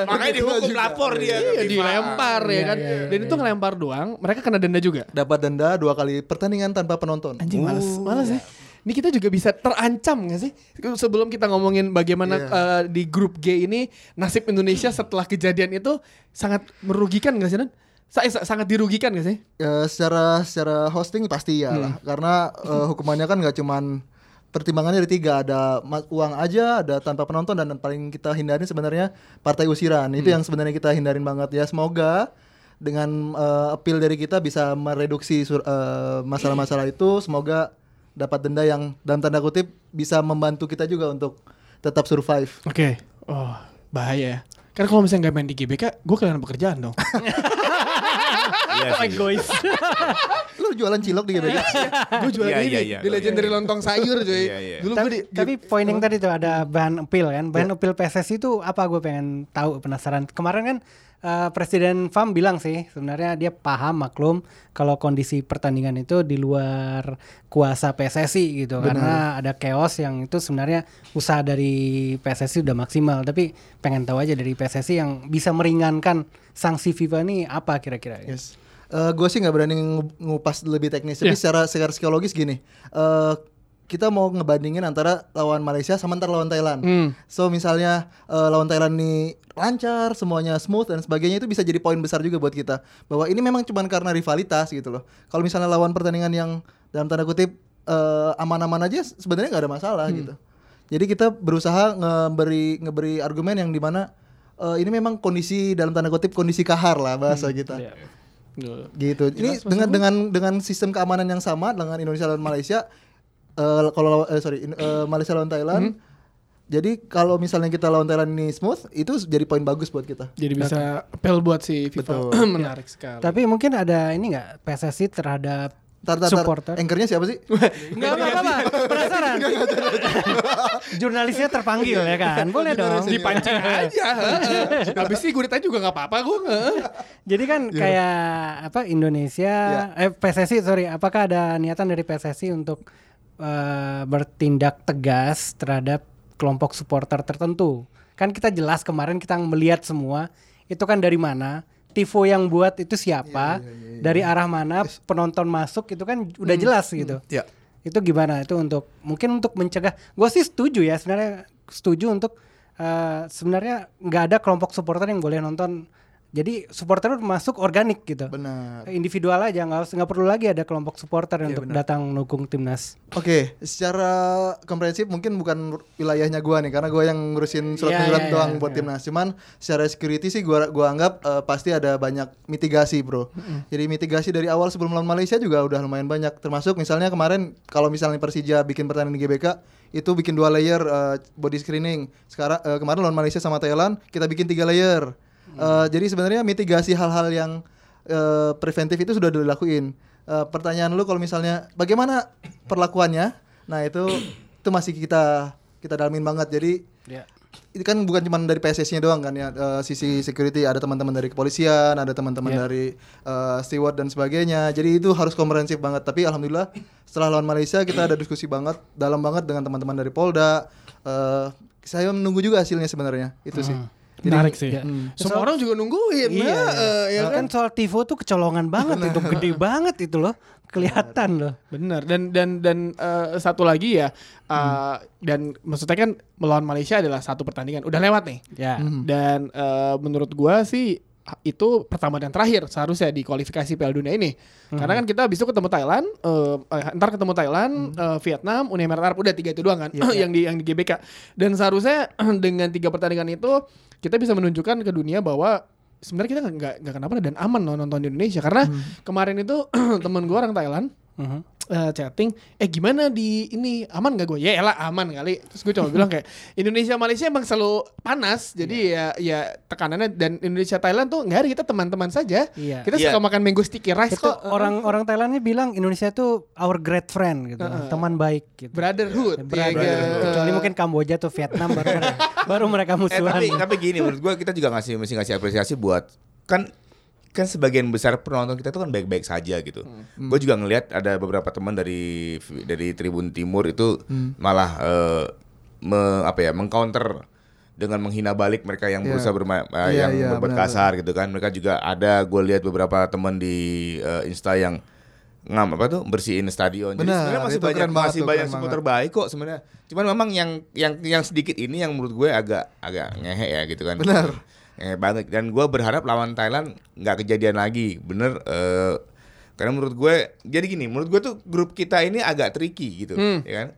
Makanya dihukum [laughs] lapor dia. Iya dilempar ya kan dan itu ngelempar doang mereka kena denda juga Dapat denda dua kali pertandingan tanpa penonton. Anjing males, males ya. Ini kita juga bisa terancam gak sih? Sebelum kita ngomongin bagaimana Iya. eh, di grup G ini nasib Indonesia setelah kejadian itu sangat merugikan gak sih Nan? Sa- sa- sangat dirugikan gak sih? Ya, secara secara hosting pasti ya lah karena eh, hukumannya kan nggak cuman pertimbangannya ada tiga ada uang aja ada tanpa penonton dan paling kita hindarin sebenarnya partai usiran itu yang sebenarnya kita hindarin banget ya semoga dengan eh, appeal dari kita bisa mereduksi sur- eh, masalah-masalah itu semoga dapat denda yang dalam tanda kutip bisa membantu kita juga untuk tetap survive Oke. Oh, bahaya ya. Karena kalau misalnya nggak main di GBK, gue kehilangan pekerjaan dong. [laughs] Iya sih. Egois. [laughs] lu jualan cilok di GBK gue jual Iya, ini iya, iya. di legendary lontong sayur cuy. Iya, iya. Dulu tapi, di, tapi poin yang tadi tuh ada bahan appeal kan bahan appeal PSSI itu apa gue pengen tahu penasaran kemarin kan eh, Presiden FAM bilang sih sebenarnya dia paham maklum kalau kondisi pertandingan itu di luar kuasa PSSI gitu karena ada chaos yang itu sebenarnya usaha dari PSSI udah maksimal tapi pengen tahu aja dari PSSI yang bisa meringankan sanksi FIFA ini apa kira-kira ya? Yes. gue sih nggak berani ngu- ngupas lebih teknis, tapi Iya. secara secara psikologis gini. eh kita mau ngebandingin antara lawan Malaysia sama ntar lawan Thailand. Hmm. So misalnya eh, lawan Thailand ini lancar, semuanya smooth dan sebagainya itu bisa jadi poin besar juga buat kita. Bahwa ini memang cuma karena rivalitas gitu loh. Kalau misalnya lawan pertandingan yang dalam tanda kutip eh, aman-aman aja sebenarnya nggak ada masalah gitu. Jadi kita berusaha ngeberi ngeberi argumen yang di mana eh, ini memang kondisi dalam tanda kutip kondisi kahar lah bahasa kita gitu. Ini dengan dengan dengan sistem keamanan yang sama dengan Indonesia lawan Malaysia eh kalau eh, sorry eh, Malaysia lawan Thailand. Jadi kalau misalnya kita lawan Thailand ini smooth, itu jadi poin bagus buat kita. Jadi bisa apel buat si FIFA. [laughs] Menarik sekali. Tapi mungkin ada ini nggak PSSI terhadap Tar, tar, tar. supporter? Anchornya siapa sih? [laughs] Enggak apa-apa, [laughs] penasaran. Jurnalisnya terpanggil ya kan? Boleh dong. Dipancing aja. heeh. Habis ini gue ditanya juga nggak apa-apa gue. heeh. Jadi kan kayak apa Indonesia eh PSSI sorry, apakah ada niatan dari PSSI untuk eh, bertindak tegas terhadap kelompok supporter tertentu? Kan kita jelas kemarin kita melihat semua itu kan dari mana? Tifo yang buat itu siapa? Dari arah mana penonton masuk itu kan udah jelas gitu. Ya. Itu gimana? Itu untuk mungkin untuk mencegah. Gue sih setuju ya sebenarnya setuju untuk eh, sebenarnya nggak ada kelompok supporter yang boleh nonton. Jadi supporter masuk organik gitu. Benar. Individual aja nggak nggak perlu lagi ada kelompok supporter untuk datang mendukung timnas. Oke, secara komprehensif mungkin bukan wilayahnya gua nih karena gua yang ngurusin surat Iya, panggilan iya, doang iya, buat iya. timnas. Cuman secara security sih gua gua anggap eh, pasti ada banyak mitigasi, Bro. Jadi mitigasi dari awal sebelum lawan Malaysia juga udah lumayan banyak. Termasuk misalnya kemarin kalau misalnya Persija bikin pertandingan di GBK itu bikin dua layer eh, body screening. Sekarang eh, kemarin lawan Malaysia sama Thailand kita bikin tiga layer. Eh, jadi sebenarnya mitigasi hal-hal yang eh, preventif itu sudah dilakuin. Eh, pertanyaan lu kalau misalnya bagaimana perlakuannya? Nah itu itu masih kita kita dalamin banget. Jadi itu kan bukan cuma dari PSSI-nya doang kan ya. Eh, sisi security ada teman-teman dari kepolisian ada teman-teman dari eh, steward dan sebagainya. Jadi itu harus komprehensif banget. Tapi alhamdulillah setelah lawan Malaysia kita ada diskusi banget dalam banget dengan teman-teman dari Polda. Eh, saya menunggu juga hasilnya sebenarnya. Itu sih. Jadi- Menarik sih. Ya. Semua orang juga nungguin. Iya, Nah, eh, ya kan soal Tivo tuh kecolongan banget itu gede banget itu loh. Kelihatan loh. Benar dan dan dan eh, satu lagi ya eh, dan maksudnya kan melawan Malaysia adalah satu pertandingan udah lewat nih Ya. dan eh, menurut gua sih itu pertama dan terakhir seharusnya di kualifikasi Piala Dunia ini. Karena kan kita habis itu ketemu Thailand eh, ntar ketemu Thailand eh, Vietnam Uni Emirat Arab udah tiga itu doang kan [laughs] yang di yang di GBK dan seharusnya [clears throat] dengan tiga pertandingan itu kita bisa menunjukkan ke dunia bahwa sebenarnya kita nggak nggak kenapa dan aman loh nonton di Indonesia. Karena kemarin itu [clears throat] temen gua orang Thailand Mhm. Eh, chatting eh gimana di ini aman gak gue ya lah aman kali terus gue cuma bilang kayak Indonesia Malaysia emang selalu panas jadi ya ya tekanannya dan Indonesia Thailand tuh nggak ada kita teman-teman saja Iya. kita Iya. suka makan mango sticky rice Itu kok orang-orang Thailandnya bilang Indonesia tuh our great friend gitu, teman baik gitu. brotherhood, Brotherhood. ya, kan? Kecuali mungkin Kamboja tuh Vietnam baru mereka, [laughs] baru mereka Eh, musuhan. tapi tapi gini menurut gua kita juga ngasih mesti ngasih apresiasi buat kan kan sebagian besar penonton kita tuh kan baik-baik saja gitu. Gue juga ngelihat ada beberapa teman dari dari Tribun Timur itu malah eh, me- apa ya mengcounter dengan menghina balik mereka yang Iya. berusaha berma- eh, Iya, yang iya, berbuat benar, kasar gitu kan. Mereka juga ada gue lihat beberapa teman di eh, Insta yang ngam apa tuh bersihin stadion. Jadi Benar, sebenarnya masih itu banyak banget masih banyak banget. baik kok sebenarnya. Cuman memang yang yang yang sedikit ini yang menurut gue agak agak ngehe ya gitu kan. Benar. Ngehe banget dan gue berharap lawan Thailand nggak kejadian lagi. Bener eh, karena menurut gue jadi gini, menurut gue tuh grup kita ini agak tricky gitu, ya kan?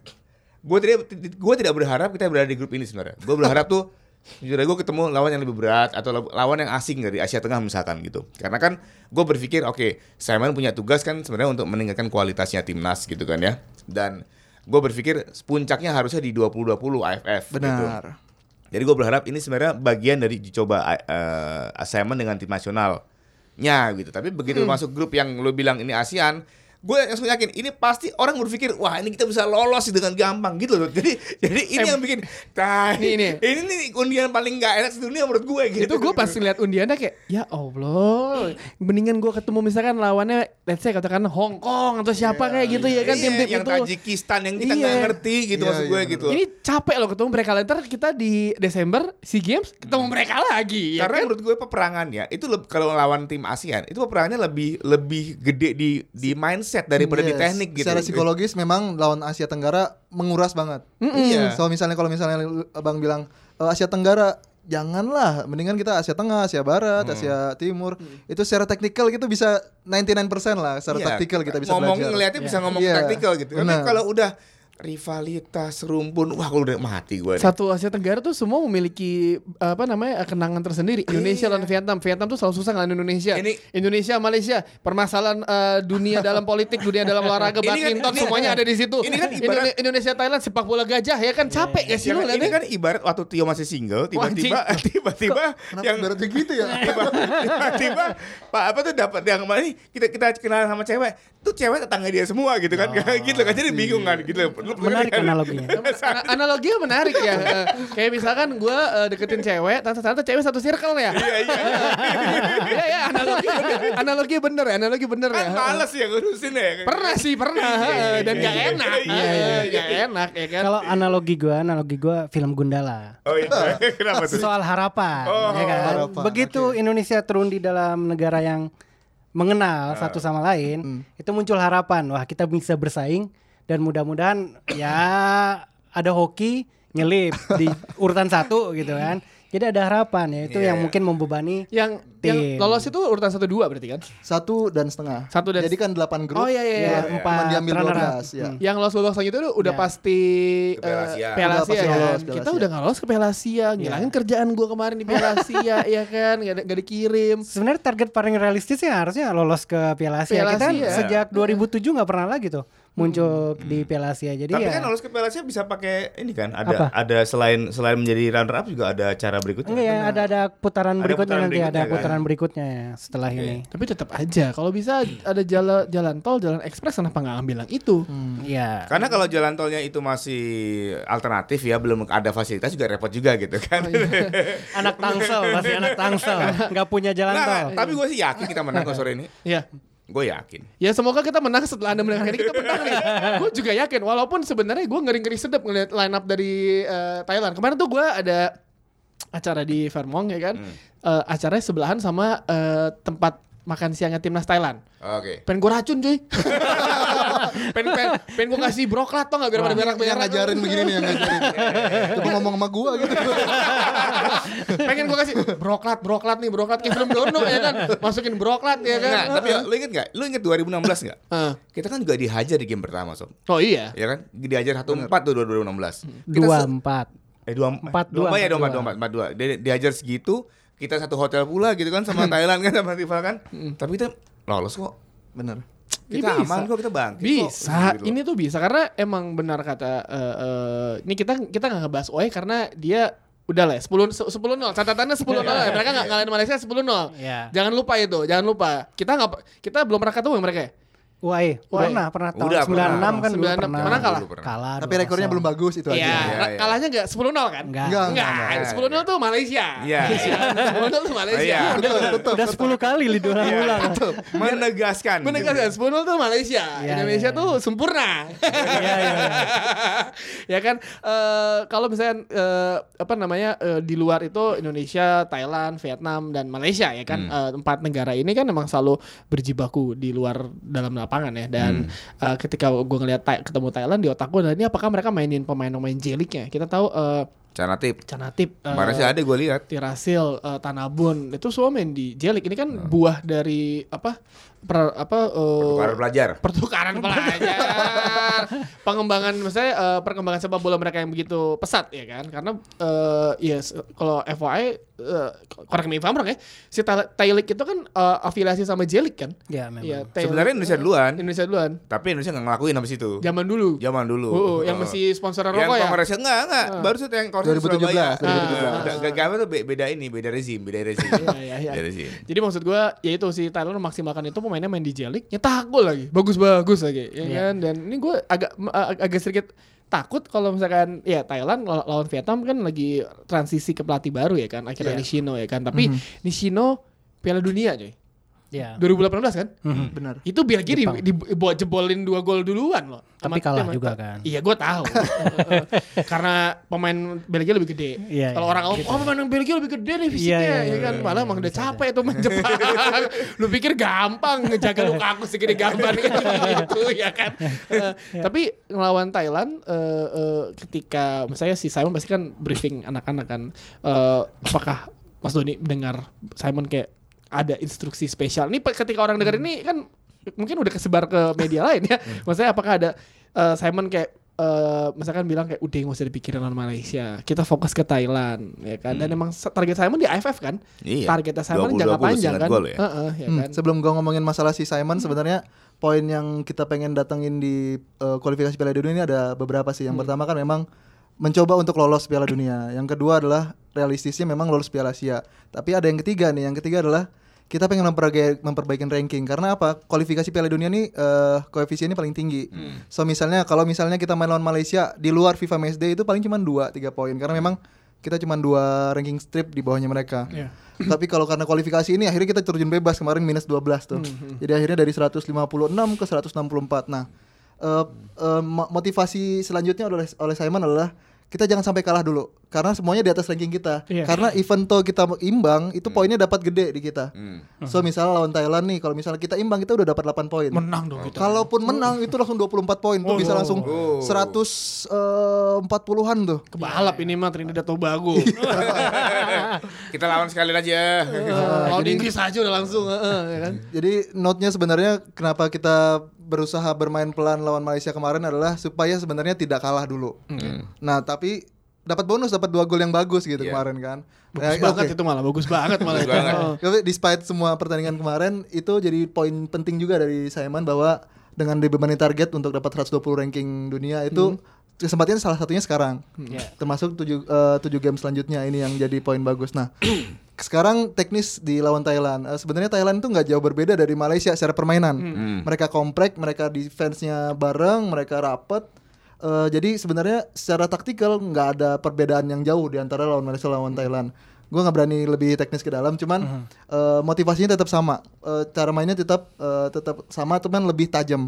Gue tidak gue tidak berharap kita berada di grup ini sebenarnya. Gue berharap tuh [laughs] jujur gue ketemu lawan yang lebih berat atau law- lawan yang asing dari Asia Tengah misalkan gitu. Karena kan gue berpikir oke, Simon punya tugas kan sebenarnya untuk meningkatkan kualitasnya timnas gitu kan ya. Dan gue berpikir puncaknya harusnya di 2020 AFF gitu. Jadi gue berharap ini sebenarnya bagian dari dicoba uh, assignment dengan tim nasionalnya gitu. Tapi begitu masuk grup yang lo bilang ini ASEAN, gue langsung yakin ini pasti orang berpikir wah ini kita bisa lolos dengan gampang gitu loh. Jadi jadi ini yang bikin nah, Ini, ini, ini. ini nih undian paling nggak enak sedunia menurut gue gitu. itu gue pas lihat undiannya kayak ya Allah mendingan gue ketemu misalkan lawannya let's say katakan Hong Kong atau siapa kayak gitu ya kan Iya, tim-tim yang itu Tajikistan yang kita Iya. nggak ngerti gitu Iya, maksud gue benar. gitu. ini capek loh ketemu mereka ntar kita di Desember SEA Games ketemu mereka lagi ya Karena kan? menurut gue peperangannya itu leb- kalau lawan tim ASEAN itu peperangannya lebih lebih gede di di mindset daripada di Yes. teknik gitu. Secara psikologis memang lawan Asia Tenggara menguras banget. Iya. So misalnya kalau misalnya Abang bilang "Eh, Asia Tenggara janganlah mendingan kita Asia Tengah, Asia Barat, Asia Timur. Itu secara teknikal gitu bisa 99% lah secara Iya, taktikal kita bisa ngomong belajar. ngeliatnya bisa ngomong Iya, taktikal gitu. Tapi kalau udah rivalitas rumpun, wah kalau udah mati gue. nih. Satu Asia Tenggara tuh semua memiliki apa namanya kenangan tersendiri. Indonesia lawan Vietnam. Vietnam tuh selalu susah ngelawan Indonesia. Ini- Indonesia Malaysia permasalahan eh, dunia dalam politik, dunia dalam olahraga, [laughs] Ini kan- badminton ini- semuanya ada di situ. ini kan ibarat- Indonesia Thailand sepak bola gajah ya kan capek gak sih Ya lu kan, ini kan ibarat waktu Tio masih single, tiba-tiba [laughs] tiba-tiba yang beratnya gitu ya? [laughs] tiba-tiba Pak apa tuh dapat yang mana nih kita kita kenal sama cewek tuh cewek tetangga dia semua gitu kan gitu kan jadi bingung kan gitu Menarik kan? analoginya. [laughs] Ana- analoginya menarik ya. Eh, kayak misalkan gue deketin cewek, ternyata cewek satu circle ya. Iya iya. Iya ya analogi bener. Analogi bener ya, analogi bener ya. Kan males ya ngurusin ya. Pernah sih pernah eh, dan gak enak, Iya, Eh, gak enak ya kan. Kalau analogi gua, analogi gua film Gundala. Oh iya. [laughs] Kenapa tuh? Soal harapan, Oh, ya kan? harapan, Begitu Indonesia turun di dalam negara yang mengenal satu sama lain, itu muncul harapan. Wah, kita bisa bersaing dan mudah-mudahan ya ada hoki nyelip di urutan satu gitu kan. Jadi ada harapan ya itu Iya, yang iya. mungkin membebani yang yang Tim. lolos itu urutan satu dua berarti kan? Satu dan setengah. Satu dan- Jadi kan 8 grup. Oh, iya, iya, iya. dua- Empat Cuman diambil up. 12 ya. Yang lolos lolos lagi itu udah Ya. pasti Ke Piala eh, Asia. Piala Udah Asia pasti kan. lolos Piala Kita udah nggak lolos ke Piala Asia, ngilangin kerjaan gua kemarin di Piala Asia [laughs] ya kan, nggak ada- nggak dikirim. Sebenarnya target paling realistis ya harusnya lolos ke Piala Asia. Kita kan sejak 2007 nggak pernah lagi tuh muncul di Piala Asia. Jadi Tapi ya kan lolos ke Piala Asia bisa pakai ini kan ada Apa? ada selain selain menjadi runner up juga ada cara berikutnya. enggak ya ada ada putaran Ada berikutnya putaran nanti ada berikutnya kan? putaran berikutnya ya setelah ini. Tapi tetap aja kalau bisa ada jalan jalan tol, jalan ekspres kenapa nggak ambil yang itu? Hmm, Iya. Karena kalau jalan tolnya itu masih alternatif ya, belum ada fasilitas juga repot juga gitu kan. [laughs] Anak Tangsel, masih anak Tangsel, nggak punya jalan Nggak, tol. tapi gue sih yakin kita menang kok sore ini. Iya. Gue yakin. Ya semoga kita menang setelah anda mendengar ini kita menang nih. gue juga yakin. Walaupun sebenarnya gue ngeri-ngeri sedap ngeliat line up dari eh, Thailand. Kemarin tuh gue ada acara di Vermont ya kan. Eh, acaranya sebelahan sama eh, tempat makan siangnya timnas Thailand. Oke. Pengen gue racun cuy. [laughs] pengen, pengen, pengen gue kasih broklat tau gak biar pada berak yang ngajarin begini nih yang ngajarin. Coba ngomong sama gua gitu. pengen gue kasih broklat broklat nih broklat kayak film Dono ya kan masukin broklat ya kan Nah, tapi lu inget gak? Lu inget 2016 gak? Eh. Kita kan juga dihajar di game pertama, Sob. oh iya Ya kan? Dihajar 1-4 tuh 2016. Kita Dua empat. Eh dua Empat, dua dua, empat ya dua empat, empat dua empat empat dua. Dia diajar segitu, kita satu hotel pula gitu kan sama [laughs] Thailand kan sama rival kan. Tapi kita lolos kok. Bener. Kita Iya, bisa. aman kok, kita bangkit kok. Bisa, Gitu loh. ini tuh bisa karena emang benar kata eh, eh, ini kita kita nggak ngebahas OE karena dia udah lah 10 10 nol catatannya 10 nol mereka nggak ngalahin Malaysia 10 nol Iya. jangan lupa itu jangan lupa kita nggak kita belum pernah ketemu ya mereka ya? UAE, UAE. pernah pernah tahun Udah, 96 pernah. kan dulu 96. pernah. Mana kalah? Dulu pernah. Kalah. Tapi rekornya belum bagus itu Iya, aja. Iya, iya. kalahnya nggak 10 nol kan? Enggak. Enggak, Enggak, enggak. 10 nol tuh Malaysia. Iya. [laughs] 10 nol tuh Malaysia. Iya. Betul, betul. Udah 10 kali li dua Iya. ulang. Menegaskan. Menegaskan 10 nol tuh Malaysia. Iya, Indonesia iya, tuh sempurna. Iya, iya. [laughs] ya kan Eh, kalau misalnya eh, apa namanya eh, di luar itu Indonesia, Thailand, Vietnam dan Malaysia ya kan Eh, empat negara ini kan memang selalu berjibaku di luar dalam lapangan ya. Dan eh, ketika gue ngeliat ketemu Thailand di otak gue ini apakah mereka mainin pemain-pemain jeliknya kita tahu eh, Canatip. Canatip eh, Kemarin sih ada gue lihat. Tirasil, eh, Tanabun itu semua main di jelik ini kan buah dari apa per, apa eh, Pertukaran pelajar. pertukaran pelajar [laughs] pengembangan misalnya eh, perkembangan sepak bola mereka yang begitu pesat ya kan karena eh ya se- kalau FYI eh correct me if ya si League itu kan eh, afiliasi sama J-League kan Ya, memang. Thai Sebenarnya Indonesia duluan. Indonesia duluan Tapi Indonesia nggak ngelakuin habis itu. zaman dulu Zaman dulu. Oh, oh, yang masih sponsor Yang rokok ya Kongresnya enggak, enggak. Baru tuh yang Kongres 2017, Surabaya. 2017. Ah, Udah, gak tuh be- beda ini, beda rezim, beda rezim. Iya, iya, iya. Beda rezim. Jadi maksud gue ya itu si Thailand memaksimalkan itu pemainnya main di J-League nyetak gol lagi bagus-bagus lagi ya Iya. kan dan ini gue agak ag- agak sedikit takut kalau misalkan ya Thailand law- lawan Vietnam kan lagi transisi ke pelatih baru ya kan akhirnya Iya. Nishino ya kan tapi Nishino Piala Dunia coy Ya. 2018 kan? Benar. itu Belgia di, di, buat jebolin dua gol duluan loh. Tapi Sama- kalah juga kan. iya gue tahu. [laughs] Karena pemain Belgia lebih gede. Iya, kalau iya, orang oh, oh pemain Belgia lebih gede nih fisiknya. Iya, iya, ya kan? iya, malah iya, emang udah capek tuh main Jepang. [laughs] Lu pikir gampang ngejaga Lukaku segede gambar [laughs] gitu ya kan? Eh, tapi ngelawan Thailand eh, eh, ketika misalnya si Simon pasti kan briefing anak-anak kan. Eh, apakah Mas Doni dengar Simon kayak ada instruksi spesial. Ini ketika orang dengar ini kan mungkin udah kesebar ke media lain ya. Maksudnya apakah ada eh, Simon kayak eh, misalkan bilang kayak udah nggak usah dipikirin lawan Malaysia. Kita fokus ke Thailand. Ya kan? Dan emang se- target Simon di AFF kan? Iya. targetnya Simon 20-20 jangka panjang kan? ya. Heeh, ya Hmm, kan? Sebelum gua ngomongin masalah si Simon sebenarnya poin yang kita pengen datengin di eh, kualifikasi Piala Dunia ini ada beberapa sih. Yang pertama kan memang mencoba untuk lolos Piala Dunia. Yang kedua adalah realistisnya memang lolos Piala Asia. Tapi ada yang ketiga nih. Yang ketiga adalah kita pengen memperbaiki memperbaikin ranking karena apa? Kualifikasi Piala Dunia ini eh, koefisiennya paling tinggi. So misalnya kalau misalnya kita main lawan Malaysia di luar FIFA Matchday itu paling cuma 2 3 poin karena memang kita cuma dua ranking strip di bawahnya mereka. Iya. Tapi kalau karena kualifikasi ini akhirnya kita terjun bebas kemarin minus 12 tuh. Jadi akhirnya dari 156 ke 164. Nah, eh, eh, mo- motivasi selanjutnya oleh oleh Simon adalah kita jangan sampai kalah dulu karena semuanya di atas ranking kita. Iya. Karena event to kita imbang itu poinnya dapat gede di kita. Hmm. So misalnya lawan Thailand nih, kalau misalnya kita imbang kita udah dapat 8 poin. menang dong kita Kalaupun menang itu langsung 24 poin tuh bisa langsung 140-an tuh. kebalap ini mah Trinidad Tobago [laughs] Kita lawan sekali aja. lawan Inggris aja udah langsung heeh, ya kan Jadi note-nya sebenarnya kenapa kita berusaha bermain pelan lawan Malaysia kemarin adalah supaya sebenarnya tidak kalah dulu. Nah, tapi dapat bonus dapat dua gol yang bagus gitu Iya. kemarin kan. bagus Ya, banget oke. itu malah bagus banget malah Bagus itu. banget. Heeh. Tapi despite semua pertandingan kemarin itu jadi poin penting juga dari Simon bahwa dengan dibebani target untuk dapat 120 ranking dunia itu kesempatan salah satunya sekarang. Ya. Termasuk tujuh eh, tujuh game selanjutnya ini yang jadi poin bagus. Nah, [clears throat] sekarang teknis di lawan Thailand. Eh, sebenarnya Thailand itu nggak jauh berbeda dari Malaysia secara permainan. Mereka komplek, mereka defense-nya bareng, mereka rapet. Eh, jadi sebenarnya secara taktikal nggak ada perbedaan yang jauh di antara lawan Malaysia lawan Thailand. Gue nggak berani lebih teknis ke dalam, cuman eh, motivasinya tetap sama. Eh, cara mainnya tetap eh, tetap sama, cuman lebih tajam.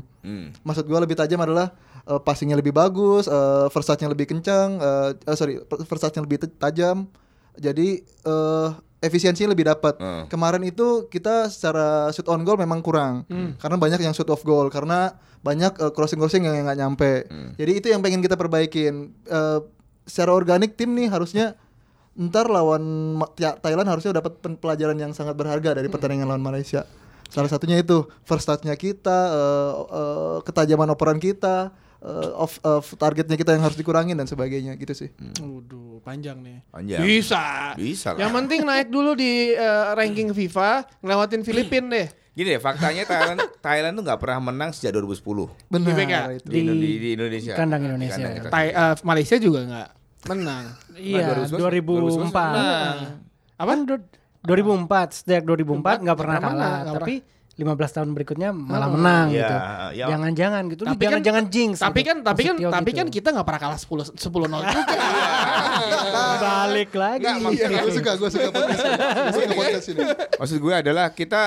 Maksud gue lebih tajam adalah eh, passingnya lebih bagus, first touch-nya lebih kencang, eh, eh, sorry, first touch-nya lebih tajam. Jadi eh, efisiensinya lebih dapat. Kemarin itu kita secara shoot on goal memang kurang, karena banyak yang shoot off goal, karena banyak eh, crossing-crossing yang nggak nyampe. Jadi itu yang pengen kita perbaikin. Eh, secara organik tim nih harusnya ntar lawan Thailand harusnya dapat pelajaran yang sangat berharga dari pertandingan lawan Malaysia. Salah satunya itu first touch-nya kita, eh, eh, ketajaman operan kita, eh, off, off targetnya kita yang harus dikurangin dan sebagainya gitu sih. Waduh, panjang nih. Panjang. Bisa. Bisa lah. Yang penting naik dulu di eh, ranking FIFA, ngelewatin Filipina deh. Gini deh, faktanya Thailand Thailand tuh nggak pernah menang sejak 2010 Benar di, di, di Indonesia. kandang Indonesia. Kandang kita. Thai- eh, Malaysia juga nggak menang. Iya, 2011, 2004. Nah, Apa? 2004, sejak 2004 nggak pernah kalah, tapi 15 tahun berikutnya malah menang Iya, gitu. iya. Jangan-jangan gitu. Tapi kan jangan-jangan jinx. Tapi gitu. kan tapi kan Prasetyo tapi gitu. kan kita nggak pernah kalah 10 10 0 juga. [laughs] balik lagi. Nggak, maksudnya- Iya, gue suka, gue suka podcast ini. Gue suka podcast ini. Maksud gue adalah kita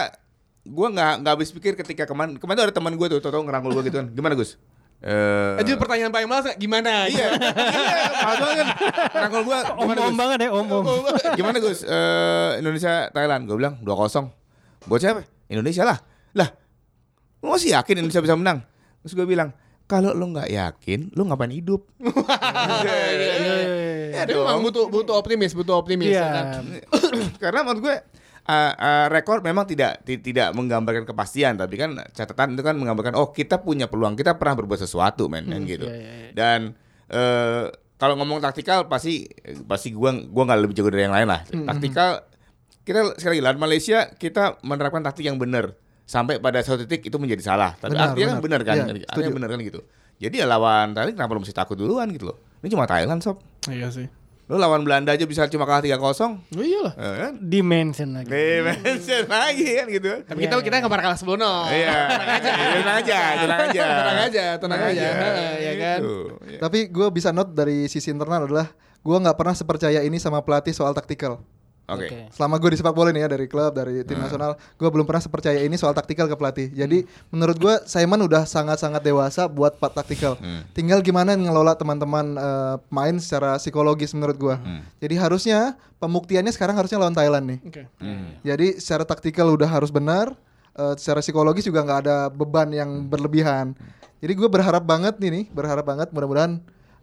gue nggak nggak habis pikir ketika kemarin kemarin tuh ada teman gue tuh tau ngerangkul gue gitu kan gimana Gus Eh Aja pertanyaan paling malas gimana? iya. [laughs] Malas banget. Kan ngerangkul gue gimana Om-om Gus banget ya, om-om. gimana Gus? Eh, Indonesia Thailand. Gue bilang 2-0 buat siapa? Indonesia lah. Lah lu masih yakin Indonesia bisa menang? Terus gue bilang kalau lu nggak yakin lu ngapain hidup? Ya, dia memang butuh butuh optimis, butuh optimis Iya. ya kan. karena menurut gue uh, uh, rekor memang tidak ti- tidak menggambarkan kepastian tapi kan catatan itu kan menggambarkan oh kita punya peluang kita pernah berbuat sesuatu men kan gitu. dan eh, kalau ngomong taktikal pasti pasti gua gua nggak lebih jago dari yang lain lah. Taktikal kita sekali lagi lawan Malaysia kita menerapkan taktik yang benar. Sampai pada suatu titik itu menjadi salah. Tapi Benar, artinya kan benar. benar. kan? Iya, artinya benar kan gitu. Jadi ya lawan Thailand kenapa lu mesti takut duluan gitu loh? Ini cuma Thailand sob. Iya sih. Lu lawan Belanda aja bisa cuma kalah 3-0 Oh iyalah. eh, kan Dimension lagi. Dimension [laughs] lagi kan gitu. Tapi kita kita nggak pernah kalah 10 0 Iya, tenang aja, tenang aja, [laughs] tenang aja, Tenang aja, tenang aja. Heeh, ya kan. Gitu. Iya. Tapi gue bisa note dari sisi internal adalah gue nggak pernah sepercaya ini sama pelatih soal taktikal. Oke. Oke. Selama gue di sepak bola nih ya dari klub, dari tim nasional, gue belum pernah sepercaya ini soal taktikal ke pelatih. Jadi menurut gue Simon udah sangat-sangat dewasa buat pak taktikal. Tinggal gimana ngelola teman-teman eh, main secara psikologis menurut gue. Jadi harusnya pembuktiannya sekarang harusnya lawan Thailand nih. Oke. Jadi secara taktikal udah harus benar, eh, secara psikologis juga nggak ada beban yang berlebihan. Jadi gue berharap banget nih nih, berharap banget mudah-mudahan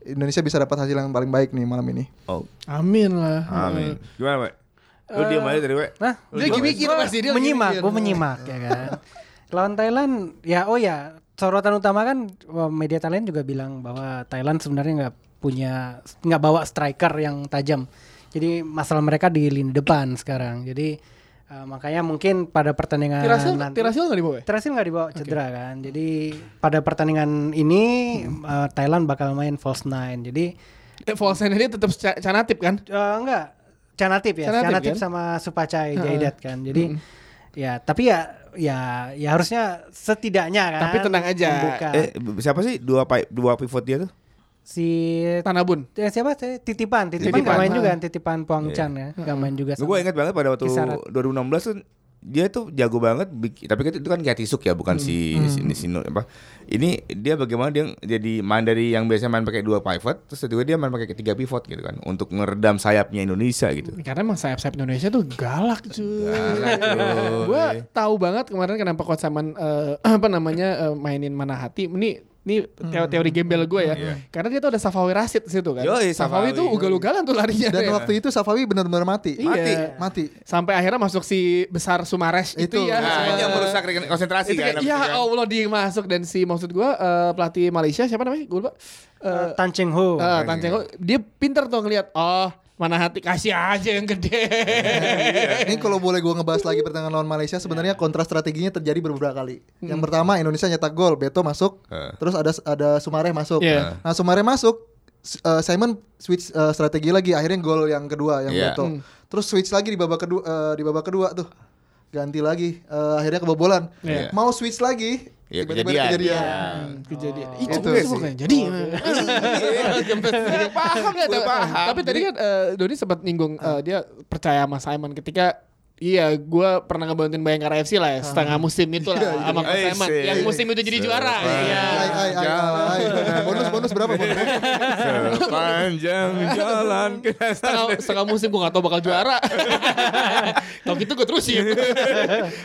Indonesia bisa dapat hasil yang paling baik nih malam ini. Oh, Amin lah. amin. Gimana, Pak? Lu diam aja tadi, Pak. Nah, Dia lagi mikir pasti dia lagi menyimak, gue menyimak ya kan. Lawan Thailand, ya oh ya sorotan utama kan media Thailand juga bilang bahwa Thailand sebenarnya nggak punya nggak bawa striker yang tajam. Jadi masalah mereka di lini depan sekarang. Jadi eh, makanya mungkin pada pertandingan Tirasil nanti Tirasil nggak dibawa? ya? Terasil nggak dibawa cedera kan. Jadi pada pertandingan ini eh, Thailand bakal main false nine. Jadi Eh, Volsen ini tetap ca- canatip kan? Eh, enggak, Canatip ya, Canatip, Canatip, kan? sama Supacai Jaidat kan. Jadi ya tapi ya ya ya harusnya setidaknya kan. Tapi tenang aja. membuka. Eh, siapa sih dua dua pivot dia tuh? si Tanabun. eh, siapa sih? Titipan, Titipan Titipan. nggak main juga. Titipan Puang Chan ya, nggak main juga. Gue ingat banget pada waktu Kisarat. 2016 tuh dia tuh jago banget tapi kan itu kan kayak Tisuk ya bukan si si ini si apa. Ini dia bagaimana dia jadi main dari yang biasa main pakai dua pivot terus tiba dia main pakai tiga pivot gitu kan untuk meredam sayapnya Indonesia gitu. Karena emang sayap-sayap Indonesia tuh galak cuy. [laughs] Gue tahu banget kemarin kenapa Coach Saman eh, [clears throat] apa namanya eh, mainin mana hati. Ini ini teo- teori gembel gue ya. Karena dia tuh ada Safawi Rasid di situ kan. Yoi, Safawi Safawi. tuh ugal-ugalan tuh larinya. Dan Ya. waktu itu Safawi benar-benar mati. Iya. Mati, mati. Sampai akhirnya masuk si besar Sumares itu, Itu. ya. nah, ini yang merusak konsentrasi itu kan kayak, ya kan? Allah dia masuk dan si maksud gue eh, pelatih Malaysia siapa namanya gue lupa Eh, Tan Cheng Ho. Eh, Tan Cheng Ho, dia pinter tuh ngeliat oh mana hati kasih aja yang gede. [laughs] Ini kalau boleh gue ngebahas lagi pertandingan lawan Malaysia sebenarnya kontra strateginya terjadi beberapa kali. Yang pertama Indonesia nyetak gol, Beto masuk, Eh. terus ada ada Sumareh masuk. Iya. Nah Sumareh masuk, eh, Simon switch eh, strategi lagi, akhirnya gol yang kedua yang Iya. Beto. Terus switch lagi di babak kedua, eh, di babak kedua tuh ganti lagi, Eh, akhirnya kebobolan. Iya. Mau switch lagi, Iya, tiba-tiba kejadian. kejadian. Hmm, kejadian. Itu Itu sih. sih. Jadi Iya, paham, tapi- paham. Tapi tadi kan eh, Doni sempat nyinggung eh, dia percaya sama Simon ketika Iya, gue pernah ngebantuin Bayangkara FC lah ya, setengah musim itu lah [laughs] sama Coach iya. Simon. Iya, Yang iya. musim itu jadi juara. Iya. Bonus bonus berapa bonus? Sepanjang jalan ke setengah, setengah musim gue gak tau bakal juara [laughs] Kalau gitu gue terusin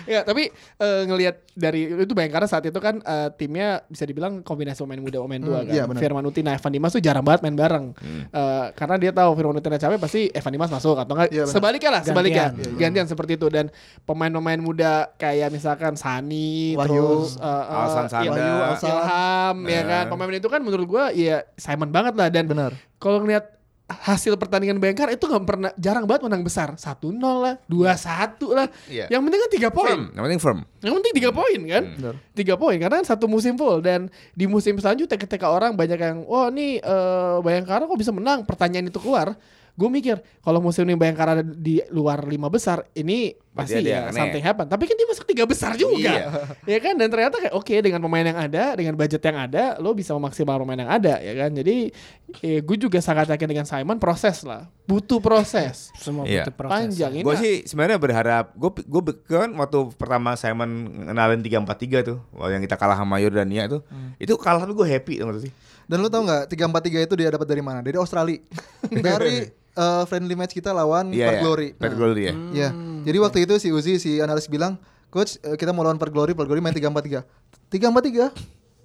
Ya tapi eh, ngelihat dari itu Bayangkara saat itu kan eh, timnya bisa dibilang kombinasi pemain muda pemain tua Hmm, kan iya. Firman Utina Evan Dimas tuh jarang banget main bareng Eh, Karena dia tahu Firman Utina capek pasti Evan Dimas masuk Atau enggak Iya, sebaliknya lah Sebaliknya Gantian. Gantian seperti itu Dan pemain-pemain muda kayak misalkan Sani Wahyu. Terus eh, eh, Alsan Sanda. Wahyu, Alsan. Ilham ya kan Pemain itu kan menurut gue ya Simon banget lah Dan Benar. kalau ngeliat hasil pertandingan Bayangkara itu nggak pernah jarang banget menang besar 1-0 lah 2-1 lah Iya. yang penting kan tiga poin yang penting firm. yang penting tiga poin kan tiga poin karena kan satu musim full dan di musim selanjutnya ketika orang banyak yang wah nih eh, Bayangkara kok bisa menang pertanyaan itu keluar gue mikir kalau musim ini Bayangkara ada di luar lima besar ini pasti ya yang aneh. something happen tapi kan dia masuk tiga besar juga Iya. [laughs] ya kan dan ternyata kayak oke dengan pemain yang ada dengan budget yang ada lo bisa memaksimal pemain yang ada ya kan jadi eh, gue juga sangat yakin dengan Simon proses lah butuh proses [laughs] Semua Iya. butuh proses. panjang ini Gue sih sebenarnya berharap gue gue kan waktu pertama Simon ngenalin 343 tuh, waktu yang kita kalah sama Yordania tuh, Hmm. itu kalah tuh gue happy gak sih? Dan lu tau nggak 343 itu dia dapat dari mana? Dari Australia. [laughs] dari eh, friendly match kita lawan Iya, Perth iya. Glory. Perth Nah, Glory ya. Iya. Jadi waktu itu si Uzi si analis bilang, "Coach, eh, kita mau lawan Perth Glory, Perth Glory main 343." 343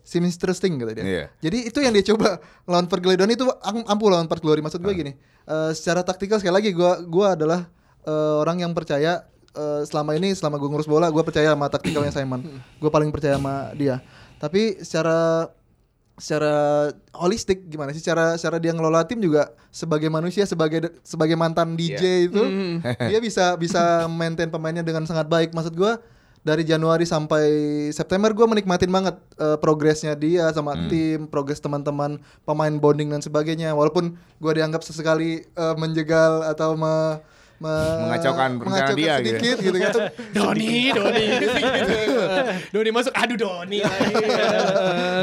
seems interesting kata dia. Iya. Jadi itu yang dia coba lawan Perth Glory dan itu am- ampuh lawan Perth Glory. Maksud gue gini, eh, secara taktikal sekali lagi gua gua adalah eh, orang yang percaya eh, selama ini selama gue ngurus bola gue percaya sama taktikalnya Simon. Gue paling percaya sama dia. Tapi secara secara holistik gimana sih? Cara cara dia ngelola tim juga sebagai manusia sebagai sebagai mantan DJ itu [laughs] dia bisa bisa maintain pemainnya dengan sangat baik. Maksud gua dari Januari sampai September gua menikmatin banget eh, progresnya dia sama tim progres teman-teman pemain bonding dan sebagainya. Walaupun gua dianggap sesekali eh, menjegal atau me, me- Mengacaukan mengacaukan dia gitu ya. sedikit gitu kan Doni Doni [laughs] gitu. Doni masuk aduh Doni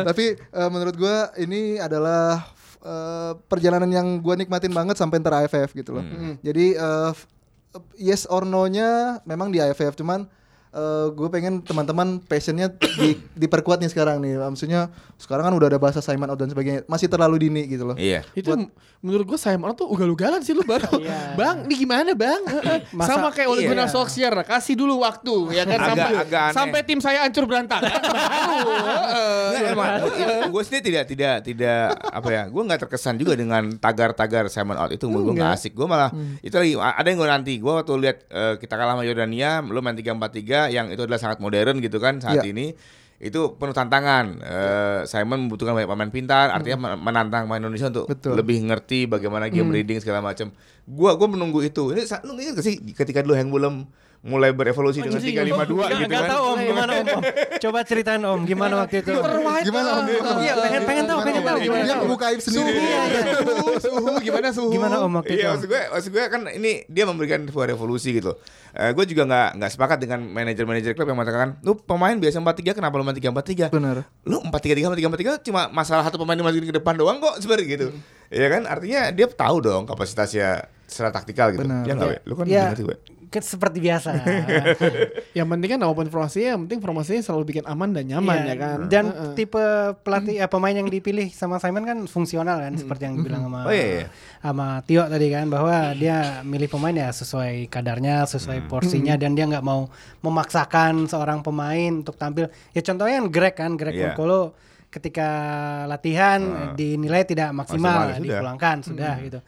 Tapi eh, menurut gua ini adalah eh, perjalanan yang gua nikmatin banget sampai ntar AFF gitu loh. Jadi eh, f- yes or no-nya memang di AFF cuman gue pengen teman-teman passionnya di, [coughs] diperkuat nih sekarang nih. Maksudnya sekarang kan udah ada bahasa Simon out dan sebagainya. Masih terlalu dini gitu loh. Iya. itu menurut gue Simon tuh ugal-ugalan sih lu baru Iya. bang ini gimana bang [coughs] Masa- sama kayak Ole iya. Gunnar Solskjaer kasih dulu waktu ya kan Agak- sampai agak aneh. sampai tim saya hancur berantakan [laughs] gue sendiri tidak tidak tidak apa ya gue nggak terkesan juga dengan tagar-tagar Simon out itu gue nggak asik gue malah itu lagi ada yang gue nanti gue waktu lihat eh, kita kalah sama Yordania lo main 3-4-3 yang itu adalah sangat modern gitu kan saat Iya. ini itu penuh tantangan. Eh, Simon membutuhkan banyak pemain pintar artinya men- menantang pemain Indonesia untuk Betul. lebih ngerti bagaimana game reading segala macam. Gua gua menunggu itu. Ini lu ingat gak sih ketika dulu Hang Bulem mulai berevolusi dengan 352 Nggak- gitu nggak kan tahu om gimana om, Om? [laughs] Coba ceritain om gimana waktu itu. Gimana Om? Iya pengen pengen tahu pengen tahu gimana Dia membuka aib sendiri. suhu suhu gimana suhu Gimana om waktu itu? Iya Om? maksud gue, maksud gue kan ini dia memberikan sebuah revolusi gitu. Eh gue juga nggak nggak sepakat dengan manajer-manajer klub yang mengatakan, lu pemain biasa 4-3 kenapa lu main 3-4-3? Benar. Lu 4-3-3 sama 3-4-3 cuma masalah satu pemain dimasukin ke depan doang kok sebenarnya gitu. Iya kan? Artinya dia tahu dong kapasitasnya secara taktikal gitu. Benar. Ya We? Lu kan Ya, ngerti, Ke- seperti biasa. [laughs] yang penting kan apa pun informasinya yang penting informasinya selalu bikin aman dan nyaman Iya, ya kan Dan Heeh. tipe pelatih eh, pemain yang dipilih sama Simon kan fungsional kan seperti yang bilang sama [laughs] Oh, iya, iya. sama Tio tadi kan bahwa dia milih pemain ya sesuai kadarnya, sesuai porsinya dan dia nggak mau memaksakan seorang pemain untuk tampil. Ya contohnya kan Greg kan, Greg Iya. Mukolo ketika latihan eh, dinilai tidak maksimal, Maksimal, sudah. dipulangkan sudah gitu.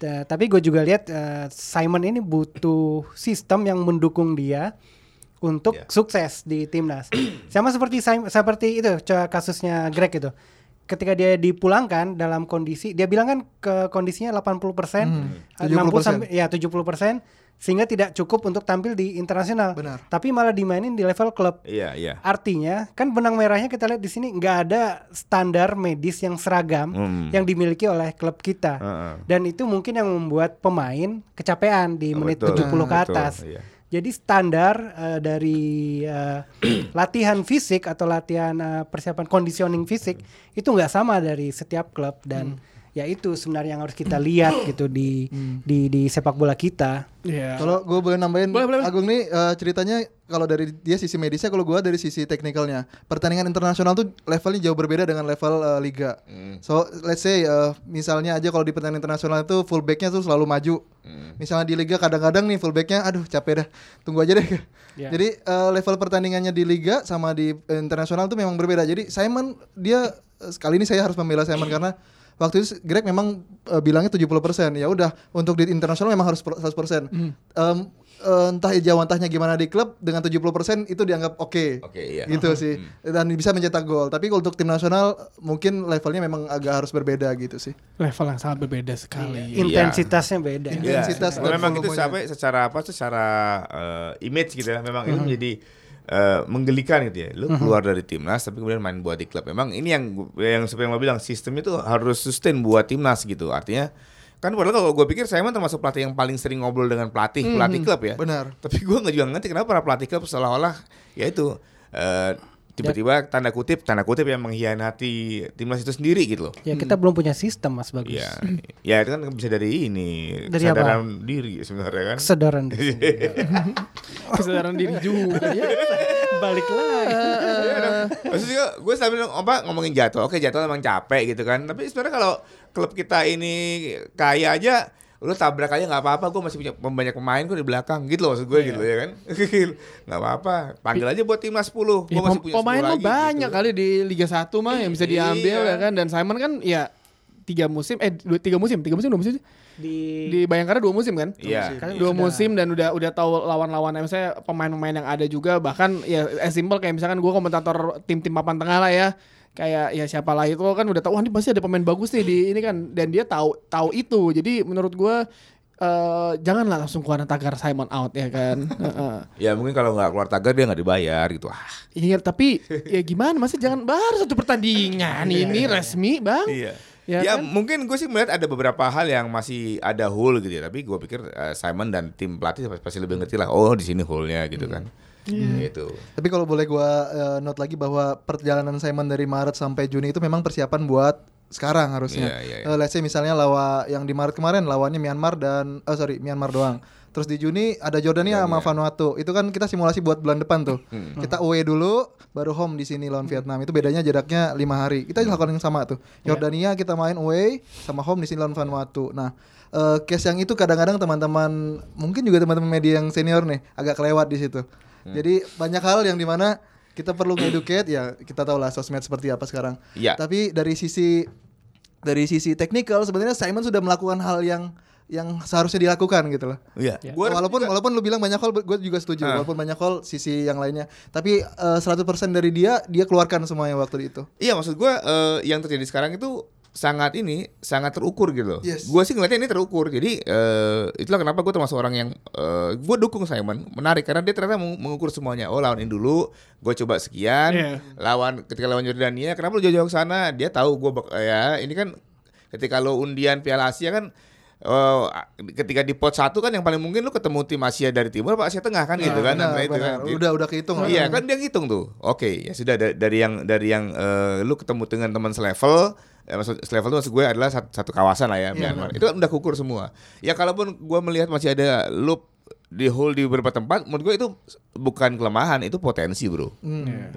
Ta- tapi gue juga lihat eh, Simon ini butuh sistem yang mendukung dia untuk Iya. sukses di timnas. [clears throat] Sama seperti Sim- seperti itu kasusnya Greg itu. ketika dia dipulangkan dalam kondisi dia bilang kan ke kondisinya 80% persen, Hmm, 60 70%. sampai ya 70 persen sehingga tidak cukup untuk tampil di internasional. Benar. Tapi malah dimainin di level klub. Iya, iya. Artinya kan benang merahnya kita lihat di sini nggak ada standar medis yang seragam Hmm. yang dimiliki oleh klub kita. Heeh. Dan itu mungkin yang membuat pemain kecapean di Oh, menit betul. 70 ke Betul, atas. iya. Jadi standar eh, dari eh, latihan fisik atau latihan eh, persiapan conditioning fisik itu nggak sama dari setiap klub dan ya itu sebenarnya yang harus kita lihat gitu di di di sepak bola kita. Iya. Kalau gue boleh nambahin, Boleh, boleh. Agung nih eh, ceritanya kalau dari dia sisi medisnya, kalau gue dari sisi teknikalnya, pertandingan internasional tuh levelnya jauh berbeda dengan level eh, liga. So let's say eh, misalnya aja kalau di pertandingan internasional itu fullbacknya tuh selalu maju. Misalnya di liga kadang-kadang nih fullbacknya, aduh capek dah, tunggu aja deh. Ya. Jadi eh, level pertandingannya di liga sama di internasional tuh memang berbeda. Jadi Simon dia sekali ini saya harus membela Simon karena waktu itu Greg memang eh, bilangnya 70%. Ya udah, untuk di internasional memang harus per- 100%. Em, eh, entah jauh entahnya gimana di klub dengan 70% itu dianggap oke. Oke, iya. Gitu [laughs] sih. Dan bisa mencetak gol. Tapi kalau untuk tim nasional mungkin levelnya memang agak harus berbeda gitu sih. Level yang sangat berbeda sekali. Intensitasnya beda. Iya, Intensitas dan memang itu sampai secara apa secara eh, image gitu ya memang itu menjadi eh, menggelikan gitu ya. Lu keluar dari timnas tapi kemudian main buat di klub. Memang ini yang yang seperti yang lo bilang sistem itu harus sustain buat timnas gitu. Artinya kan padahal kalau gue pikir saya termasuk pelatih yang paling sering ngobrol dengan pelatih pelatih klub ya. Benar. Tapi gue nggak juga ngerti kenapa para pelatih klub seolah-olah ya itu eh, tiba-tiba tanda kutip tanda kutip yang mengkhianati timnas itu sendiri gitu loh. Ya kita belum punya sistem Mas bagus. Ya, ya itu kan bisa dari ini Dari kesadaran diri sebenarnya kan. Kesadaran. [laughs] Kesadaran diri juga ya. Balik lagi. Maksudnya gue sambil apa ngomongin jadwal, oke jadwal emang capek gitu kan. Tapi sebenarnya kalau klub kita ini kaya aja, lu tabrak aja nggak apa-apa. Gue masih punya banyak pemain gue di belakang gitu loh maksud gue gitu ya kan. [laughs] Nggak apa-apa. Panggil aja buat timnas 10. Gue Ya, masih pem- punya 10 pemain mah lagi, banyak gitu. kali di Liga 1 mah yang bisa diambil Iya. ya kan dan Simon kan ya tiga musim eh dua, tiga musim tiga musim dua musim? Di di Bayangkara dua musim kan Iya. Dua musim dan udah udah tahu lawan-lawan misalnya pemain-pemain yang ada juga bahkan ya as simple kayak misalkan gue komentator tim-tim papan tengah lah ya kayak ya siapa lah itu kan udah tahu wah ini pasti ada pemain bagus nih di ini kan dan dia tahu tahu itu jadi menurut gue eh janganlah langsung keluarin tagar Simon out ya kan [laughs] Heeh. Ya mungkin kalau nggak keluar tagar dia nggak dibayar gitu. Ah, Iya tapi ya gimana masa jangan baru satu pertandingan ini resmi bang Iya. Ya Ya, kan? mungkin gue sih melihat ada beberapa hal yang masih ada hole gitu ya. Tapi gue pikir eh, Simon dan tim pelatih pasti lebih ngerti lah. Oh di sini hole-nya gitu kan. Gitu. Tapi kalau boleh gua eh, note lagi bahwa perjalanan Simon dari Maret sampai Juni itu memang persiapan buat sekarang harusnya. Iya, iya. Eh, let's say misalnya lawa yang di Maret kemarin lawannya Myanmar dan oh sorry Myanmar doang. Terus di Juni ada Jordania sama Vanuatu. Itu kan kita simulasi buat bulan depan tuh. Hmm. Kita away dulu, baru home di sini lawan Vietnam. Itu bedanya jaraknya lima hari. Kita lakukan yang sama tuh. Iya. Jordania kita main away sama home di sini lawan Vanuatu. Nah, eh, case yang itu kadang-kadang teman-teman mungkin juga teman-teman media yang senior nih agak kelewat di situ. Hmm. Jadi banyak hal yang di mana kita perlu educate ya kita tahu lah sosmed seperti apa sekarang. Iya. Tapi dari sisi dari sisi teknikal sebenarnya Simon sudah melakukan hal yang yang seharusnya dilakukan gitu loh. Iya. Ya. Gua walaupun walaupun lu bilang banyak hal gue juga setuju Ah. walaupun banyak hal sisi yang lainnya tapi eh, 100% dari dia dia keluarkan semuanya waktu itu. Iya maksud gue yang terjadi sekarang itu sangat ini sangat terukur gitu loh. Yes. Gue sih ngeliatnya ini terukur. Jadi eh, itulah kenapa gue termasuk orang yang gue dukung Simon menarik karena dia ternyata meng- mengukur semuanya. Oh lawan ini dulu gue coba sekian. Iya. Lawan ketika lawan Jordania kenapa lu jauh-jauh ke sana? Dia tahu gue ya ini kan ketika lo undian Piala Asia kan Oh, ketika di pot satu kan yang paling mungkin lu ketemu tim Asia dari timur apa Asia Tengah kan gitu kan Benar, Nah, itu benar. kan. Udah udah kehitung. Iya kan dia ngitung tuh. Oke, ya sudah da- dari yang dari yang eh, lu ketemu dengan teman selevel, ya maksud selevel itu maksud gue adalah satu, satu kawasan lah ya Myanmar. Itu kan udah kukur semua. Ya kalaupun gue melihat masih ada loop di hole di beberapa tempat, menurut gue itu bukan kelemahan, itu potensi bro.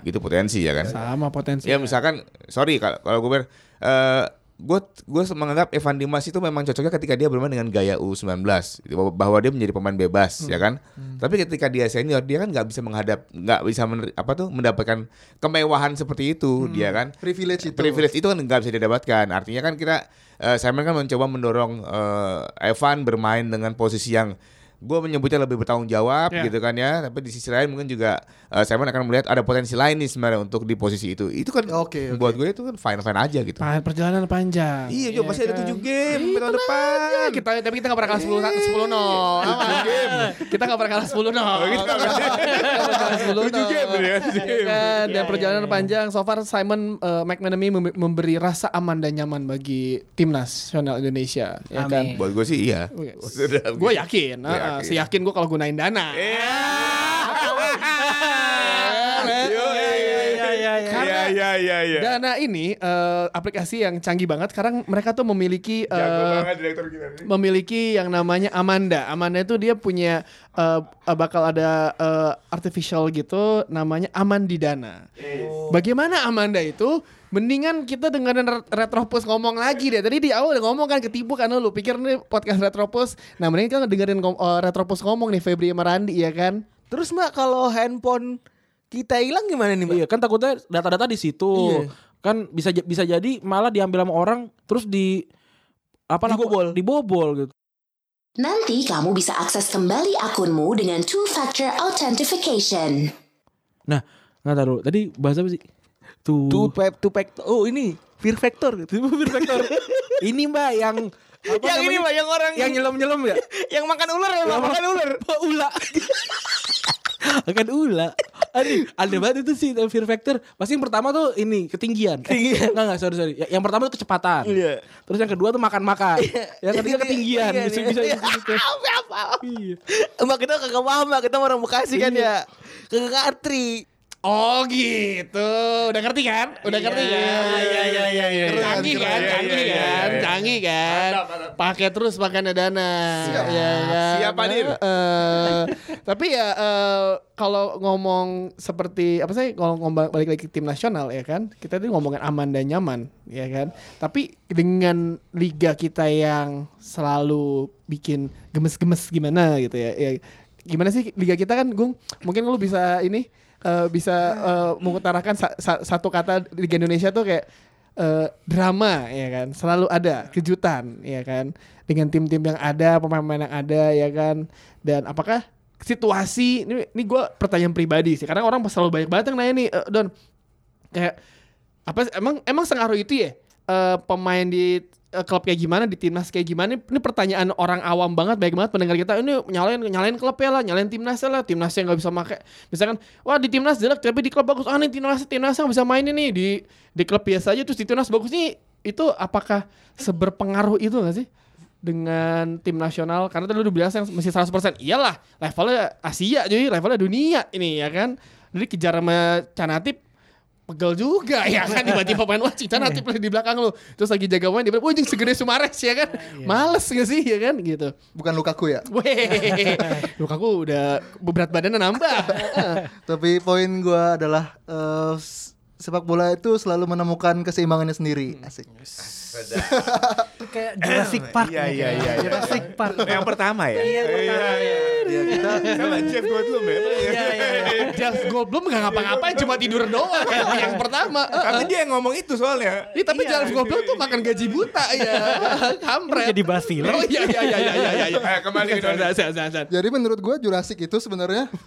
Gitu potensi ya kan. sama potensi Ya misalkan, sorry kalau kalau gue ber, eh, gue gue menganggap Evan Dimas itu memang cocoknya ketika dia bermain dengan gaya U19 bahwa- bahwa dia menjadi pemain bebas ya kan? Tapi ketika dia senior dia kan nggak bisa menghadap nggak bisa mener- apa tuh mendapatkan kemewahan seperti itu dia kan? Privilege itu. privilege itu kan nggak bisa didapatkan. Artinya kan kita eh, Simon kan mencoba mendorong eh, Evan bermain dengan posisi yang gue menyebutnya lebih bertanggung jawab Ya. gitu kan ya. Tapi di sisi lain mungkin juga eh, Simon akan melihat ada potensi lain nih sebenarnya untuk di posisi itu. Itu kan Oke, oke. buat gue itu kan fine fine aja gitu. Pa- perjalanan panjang. Iya, juga masih ada kan? tujuh game Ih, tahun depan. aja. Kita tapi kita gak pernah kalah 10 10 nol. Kita gak pernah kalah 10 nol. Kita nggak pernah kalah 10 nol. Tujuh game ya, Iya game. kan? Dan perjalanan panjang so far Simon uh, McManamy mem- memberi rasa aman dan nyaman bagi timnas nasional Indonesia, ya kan? Buat gue sih iya. Gue yakin, uh, yakin. seyakin gue kalau gunain dana. Iya. Iya, iya, iya. Iya iya iya iya. Dana ini eh, aplikasi yang canggih banget. Sekarang mereka tuh memiliki Jago banget direktur kita nih. memiliki yang namanya Amanda. Amanda itu dia punya eh, bakal ada eh, artificial gitu namanya Amandidana. Bagaimana Amanda itu? Mendingan kita dengerin Ret- Retropus ngomong lagi deh. Tadi di awal udah ngomong kan ketipu karena lu pikir nih podcast Retropus. Nah, mending kita dengerin ngom- eh, Retropus ngomong nih Febri sama Randi ya kan? Terus mbak kalau handphone kita hilang gimana nih mbak? Iya kan takutnya data-data di situ. Iya. Kan bisa bisa jadi malah diambil sama orang terus di apa namanya? Dibobol. dibobol gitu. Nanti kamu bisa akses kembali akunmu dengan two-factor authentication. Nah, nggak tahu. Tadi bahasa apa sih? Tuh. Two pack, two pack. Oh ini fear factor gitu. Fear factor. [laughs] ini mbak yang apa yang ini namanya? mbak yang orang yang nyelam-nyelam ya? [laughs] yang makan ular ya mbak makan ular. ula. Akan ula. Aduh, ada banget itu sih fear factor. Pasti yang pertama tuh ini ketinggian. Ketinggian. Enggak enggak sorry sorry. Ya- Yang pertama tuh kecepatan. Iya. Terus yang kedua tuh makan-makan. Yang ketiga ketinggian. Iya, Bisa iya. bisa Iya. gitu. [laughs] Apa apa. Iya. Mbak kita kagak paham mbak kita orang Bekasi kan ya. Kagak ngerti. Oh gitu, udah ngerti kan? Udah ngerti kan? Iya iya iya iya. Canggih kan, Iya, canggih iya, iya, kan, iya. canggih kan. Pakai terus pakai dana. Siap. Ya kan? Siap, Adil. Eh, tapi ya eh, kalau ngomong seperti apa sih kalau ngomong balik lagi tim nasional ya kan, kita tuh ngomongin aman dan nyaman ya kan. Tapi dengan liga kita yang selalu bikin gemes-gemes gimana gitu ya. ya gimana sih liga kita kan Gung mungkin lu bisa ini eh, bisa eh, mengutarakan sa- sa- satu kata liga Indonesia tuh kayak eh, drama ya kan? Selalu ada kejutan ya kan? Dengan tim-tim yang ada pemain-pemain yang ada ya kan? Dan apakah situasi ini ini gue pertanyaan pribadi sih karena orang selalu banyak banget yang nanya nih eh, Don. Kayak apa emang emang sengaruh itu ya eh, pemain di klub kayak gimana di timnas kayak gimana ini pertanyaan orang awam banget baik banget pendengar kita ini nyalain nyalain klubnya lah nyalain timnasnya lah timnasnya nggak bisa pakai misalkan wah di timnas jelek tapi di klub bagus ah nih timnas timnas nggak bisa main ini di di klub biasa aja terus di timnas bagus nih itu apakah seberpengaruh itu gak sih dengan tim nasional? Karena tadi lu udah bilang yang mesti 100% iyalah levelnya Asia jadi levelnya dunia ini ya kan? Jadi kejar sama Canatip pegel juga ya kan? [laughs] Tiba-tiba pemain wah Cica nanti di belakang lu. Terus lagi jaga main dia wah segede Sumares ya kan? Males gak sih ya kan? Gitu. Bukan Lukaku ya. Weh, [laughs] Lukaku udah berat badannya nambah. [laughs] Tapi poin gua adalah eh, s- sepak bola itu selalu menemukan keseimbangannya sendiri. Asik. [laughs] Kayak Jurassic Park. Iya nih iya kayaknya. iya. iya. Jurassic Park. Yang pertama ya. Iya Ya, kita Sama Jeff Goldblum ya. Jeff Goldblum gak ngapa-ngapain cuma tidur doang yang pertama. Tapi dia yang ngomong itu soalnya. Iya, tapi Jeff Goldblum tuh makan gaji buta ya. Kampret. Jadi bahas film. Oh iya iya iya iya iya iya. Eh, kembali ke. Jadi menurut gua Jurassic itu sebenarnya [laughs]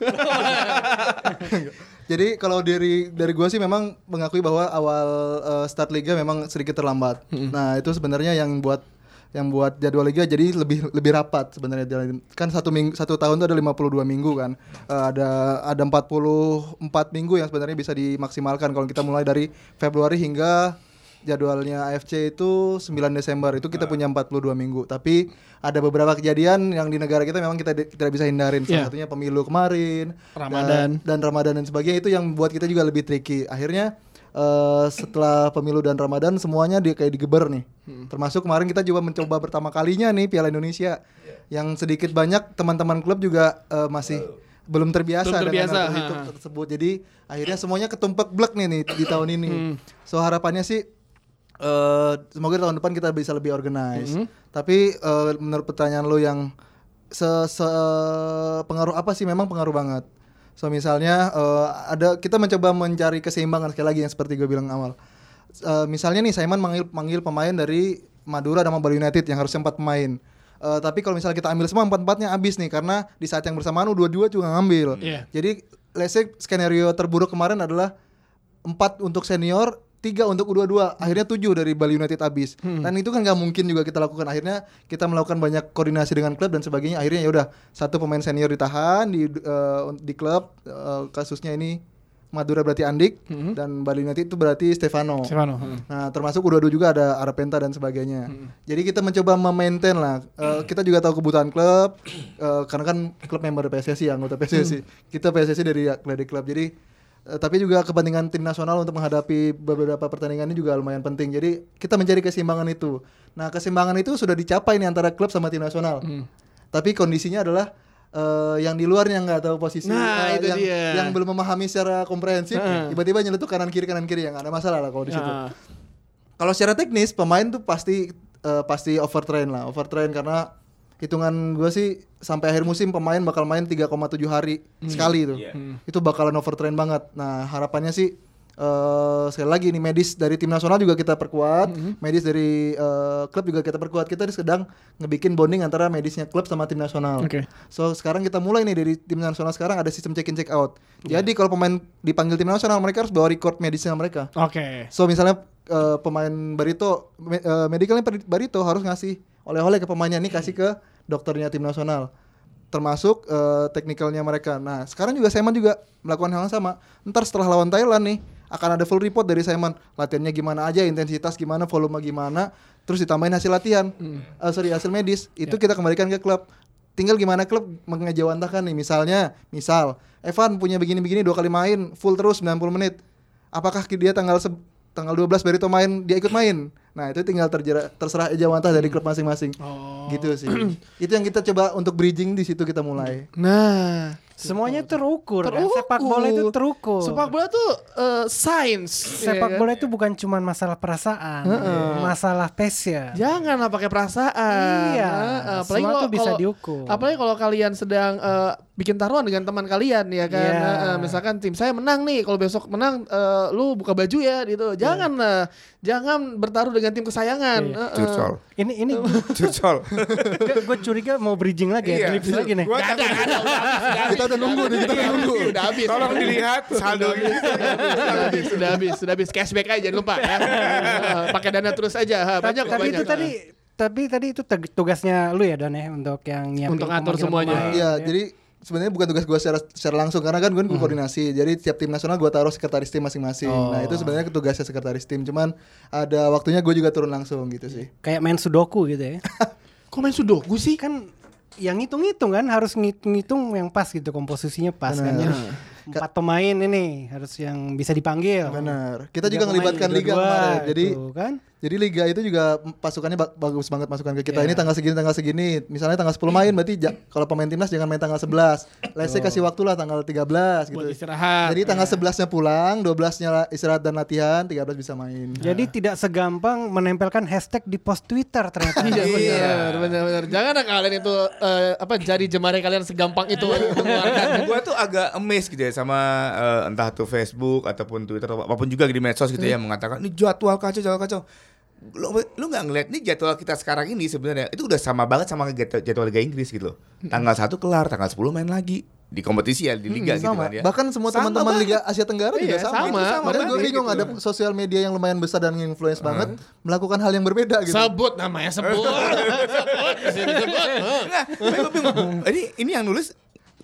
Jadi kalau dari dari gua sih memang mengakui bahwa awal eh, start liga memang sedikit terlambat. Nah, itu sebenarnya yang buat yang buat jadwal liga jadi lebih lebih rapat sebenarnya kan satu minggu satu tahun itu ada 52 minggu kan. Eh, ada ada 44 minggu yang sebenarnya bisa dimaksimalkan kalau kita mulai dari Februari hingga jadwalnya AFC itu 9 Desember. Itu kita punya 42 minggu. Tapi ada beberapa kejadian yang di negara kita memang kita tidak bisa hindarin. Salah Iya. satunya pemilu kemarin Ramadan. dan, dan Ramadan dan sebagainya itu yang buat kita juga lebih tricky. Akhirnya eh, setelah pemilu dan Ramadan semuanya dia kayak digeber nih Hmm. termasuk kemarin kita juga mencoba pertama kalinya nih Piala Indonesia Iya. yang sedikit banyak teman-teman klub juga eh, masih belum terbiasa, Belum terbiasa, dengan itu tersebut jadi akhirnya semuanya ketumpek blek nih nih di tahun ini Hmm. so harapannya sih eh semoga tahun depan kita bisa lebih organize. Hmm. Tapi eh, menurut pertanyaan lo yang se, se- pengaruh apa sih? Memang pengaruh banget. So misalnya eh, ada kita mencoba mencari keseimbangan sekali lagi yang seperti gue bilang awal. Eh, misalnya nih Simon manggil manggil pemain dari Madura sama Bali United yang harusnya empat pemain. Eh, tapi kalau misalnya kita ambil semua empat empatnya habis nih karena di saat yang bersamaan U22 juga ngambil. Iya. Jadi let's say skenario terburuk kemarin adalah empat untuk senior, tiga untuk U22, akhirnya tujuh dari Bali United habis. Dan itu kan nggak mungkin juga kita lakukan. Akhirnya kita melakukan banyak koordinasi dengan klub dan sebagainya. Akhirnya ya udah satu pemain senior ditahan di eh, di klub Eh, kasusnya ini Madura berarti Andik dan Bali United itu berarti Stefano. Stefano, hmm. Nah, termasuk U22 juga ada Arapenta dan sebagainya. Jadi kita mencoba memaintain lah. Eh, kita juga tahu kebutuhan klub eh, karena kan klub member PSSI, anggota PSSI. Kita PSSI dari dari klub. Jadi tapi juga kepentingan tim nasional untuk menghadapi beberapa pertandingan ini juga lumayan penting. Jadi kita mencari keseimbangan itu. Nah, keseimbangan itu sudah dicapai nih antara klub sama tim nasional. Tapi kondisinya adalah eh, yang di luarnya nggak tahu posisi Nah, eh, itu yang, dia. yang belum memahami secara komprehensif tiba-tiba nyeletuk kanan kiri kanan kiri yang ada masalah lah kalau di situ. Nah, Kalau secara teknis pemain tuh pasti eh, pasti overtrain lah, overtrain karena hitungan gue sih sampai akhir musim pemain bakal main 3,7 hari sekali itu. Itu bakalan overtrain banget. Nah, harapannya sih eh sekali lagi nih medis dari tim nasional juga kita perkuat, medis dari eh, klub juga kita perkuat. Kita sedang ngebikin bonding antara medisnya klub sama tim nasional. Oke. So sekarang kita mulai nih dari tim nasional sekarang ada sistem check in check out. Jadi kalau pemain dipanggil tim nasional mereka harus bawa record medisnya mereka. Oke. So misalnya eh, pemain Barito me- eh, medicalnya Barito harus ngasih oleh-oleh ke pemainnya nih kasih ke dokternya tim nasional. Termasuk eh, teknikalnya mereka. Nah, sekarang juga Simon juga melakukan hal yang sama. Ntar setelah lawan Thailand nih akan ada full report dari Simon. Latihannya gimana aja, intensitas gimana, volume gimana, terus ditambahin hasil latihan. Eh, sorry, hasil medis. Itu kita kembalikan ke klub. Tinggal gimana klub mengejawantahkan nih misalnya, misal Evan punya begini-begini dua kali main full terus 90 menit apakah dia tanggal tanggal 12 Barito main dia ikut main. Nah itu tinggal terjera, terserah ejawantah dari klub masing-masing. Gitu sih. Itu yang kita coba untuk bridging di situ kita mulai. Nah, Semuanya terukur, kan? Terukur. Sepak bola itu terukur. sepak bola tuh eh, sains. Sepak ya kan? bola itu bukan cuma masalah perasaan, masalah passion. Janganlah pakai perasaan. Iya, Heeh, semua kalau- bisa kalau- diukur. Apalagi kalau kalian sedang eh, bikin taruhan dengan teman kalian ya kan. Iya. Heeh, misalkan tim saya menang nih, kalau besok menang eh, lu buka baju ya gitu. Jangan lah. Jangan bertaruh dengan tim kesayangan. Iya. Heeh. Curcol. Ini ini [laughs] Curcol. gue curiga mau bridging lagi ya, Iya. lagi nih. Gua Gak ada, ada, udah habis, kita udah nunggu nih kita udah nunggu Udah habis. Tolong dilihat saldonya. sudah habis, sudah habis, sudah habis. Cashback aja jangan lupa ya. [laughs] Eh, Pakai dana terus aja. Banyak tapi itu tadi tapi tadi itu tugasnya lu ya Don ya untuk yang nyiapin Untuk ngatur pemanggilan semuanya. Iya, ya. jadi sebenarnya bukan tugas gue secara secara langsung karena kan gue koordinasi. Jadi tiap tim nasional gue taruh sekretaris tim masing-masing. Nah itu sebenarnya tugasnya sekretaris tim. Cuman ada waktunya gue juga turun langsung gitu sih. kayak main sudoku gitu ya. [laughs] Kok main sudoku sih? kan yang ngitung-ngitung kan harus ngitung-ngitung yang pas gitu komposisinya pas kan ya. Empat pemain ini harus yang bisa dipanggil. Benar. Kita Tiga juga ngelibatkan pemain, liga kemarin. Jadi gitu kan. Jadi liga itu juga pasukannya ba- bagus banget masukan ke kita. Iya. Ini tanggal segini tanggal segini. Misalnya tanggal 10 main berarti ja- kalau pemain timnas jangan main tanggal 11. Let's say kasih waktu lah tanggal 13 gitu. Buat istirahat. Jadi tanggal 11-nya pulang, 12-nya la- istirahat dan latihan, 13 bisa main. Jadi tidak segampang menempelkan hashtag di post Twitter ternyata. [laughs] Iya benar, benar, benar. Jangan kalian itu eh, apa jari jemari kalian segampang itu [laughs] gue tuh agak amazed gitu ya sama eh, entah tuh Facebook ataupun Twitter apa pun juga di medsos gitu ya mengatakan ini jadwal kacau jadwal kacau. Lu lu nggak ngeliat nih jadwal kita sekarang ini sebenarnya itu udah sama banget sama jadwal, Liga Inggris gitu loh. Tanggal 1 kelar, tanggal 10 main lagi di kompetisi ya di liga gitu sama. kan ya. Bahkan semua Sama teman-teman. Liga Asia Tenggara juga Iya, sama. sama. Itu sama. Makanya gue gitu. bingung ada sosial media yang lumayan besar dan influence banget melakukan hal yang berbeda gitu. Sebut namanya sebut. [laughs] sebut. Gua bingung. Ini ini yang nulis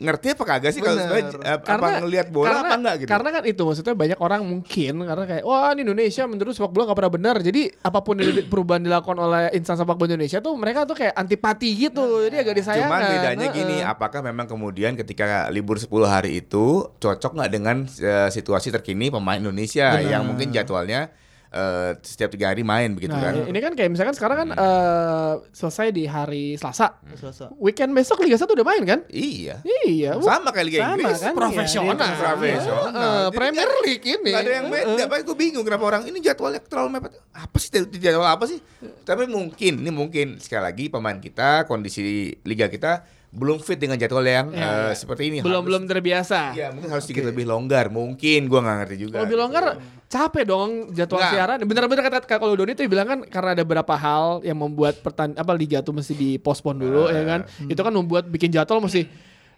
ngerti apa kagak sih kalau Bener. eh, apa ngelihat bola karena, apa enggak gitu. Karena kan itu maksudnya banyak orang mungkin karena kayak wah ini Indonesia menurut sepak bola gak pernah benar. Jadi apa pun perubahan dilakukan oleh insan sepak bola Indonesia tuh mereka tuh kayak antipati gitu. Jadi agak disayangkan. Cuman bedanya Heeh. gini, apakah memang kemudian ketika libur 10 hari itu cocok nggak dengan eh, situasi terkini pemain Indonesia yang mungkin jadwalnya eh, setiap tiga hari main begitu Nah, kan? ini kan kayak misalkan sekarang kan eh, selesai di hari Selasa. Selasa. Weekend besok Liga 1 udah main kan? Iya. Iya. Sama kayak Liga Sama Inggris. kan? Profesional. Iya, dia- Profesional. Heeh, Jadi Premier League ini. Gak ada yang beda, Pak gue bingung kenapa orang ini jadwalnya terlalu mepet. Apa sih jadwal apa sih? Tapi mungkin ini mungkin sekali lagi pemain kita, kondisi liga kita belum fit dengan jadwal yang eh, seperti ini. belum Harus- belum terbiasa. Iya, mungkin harus sedikit lebih longgar. Mungkin gua nggak ngerti juga. Lebih longgar capek dong jadwal Nggak. siaran. Bener-bener kata kata kalau Doni itu bilang kan karena ada beberapa hal yang membuat pertan apa liga tuh mesti dipospon dulu ya kan. Itu kan membuat bikin jadwal mesti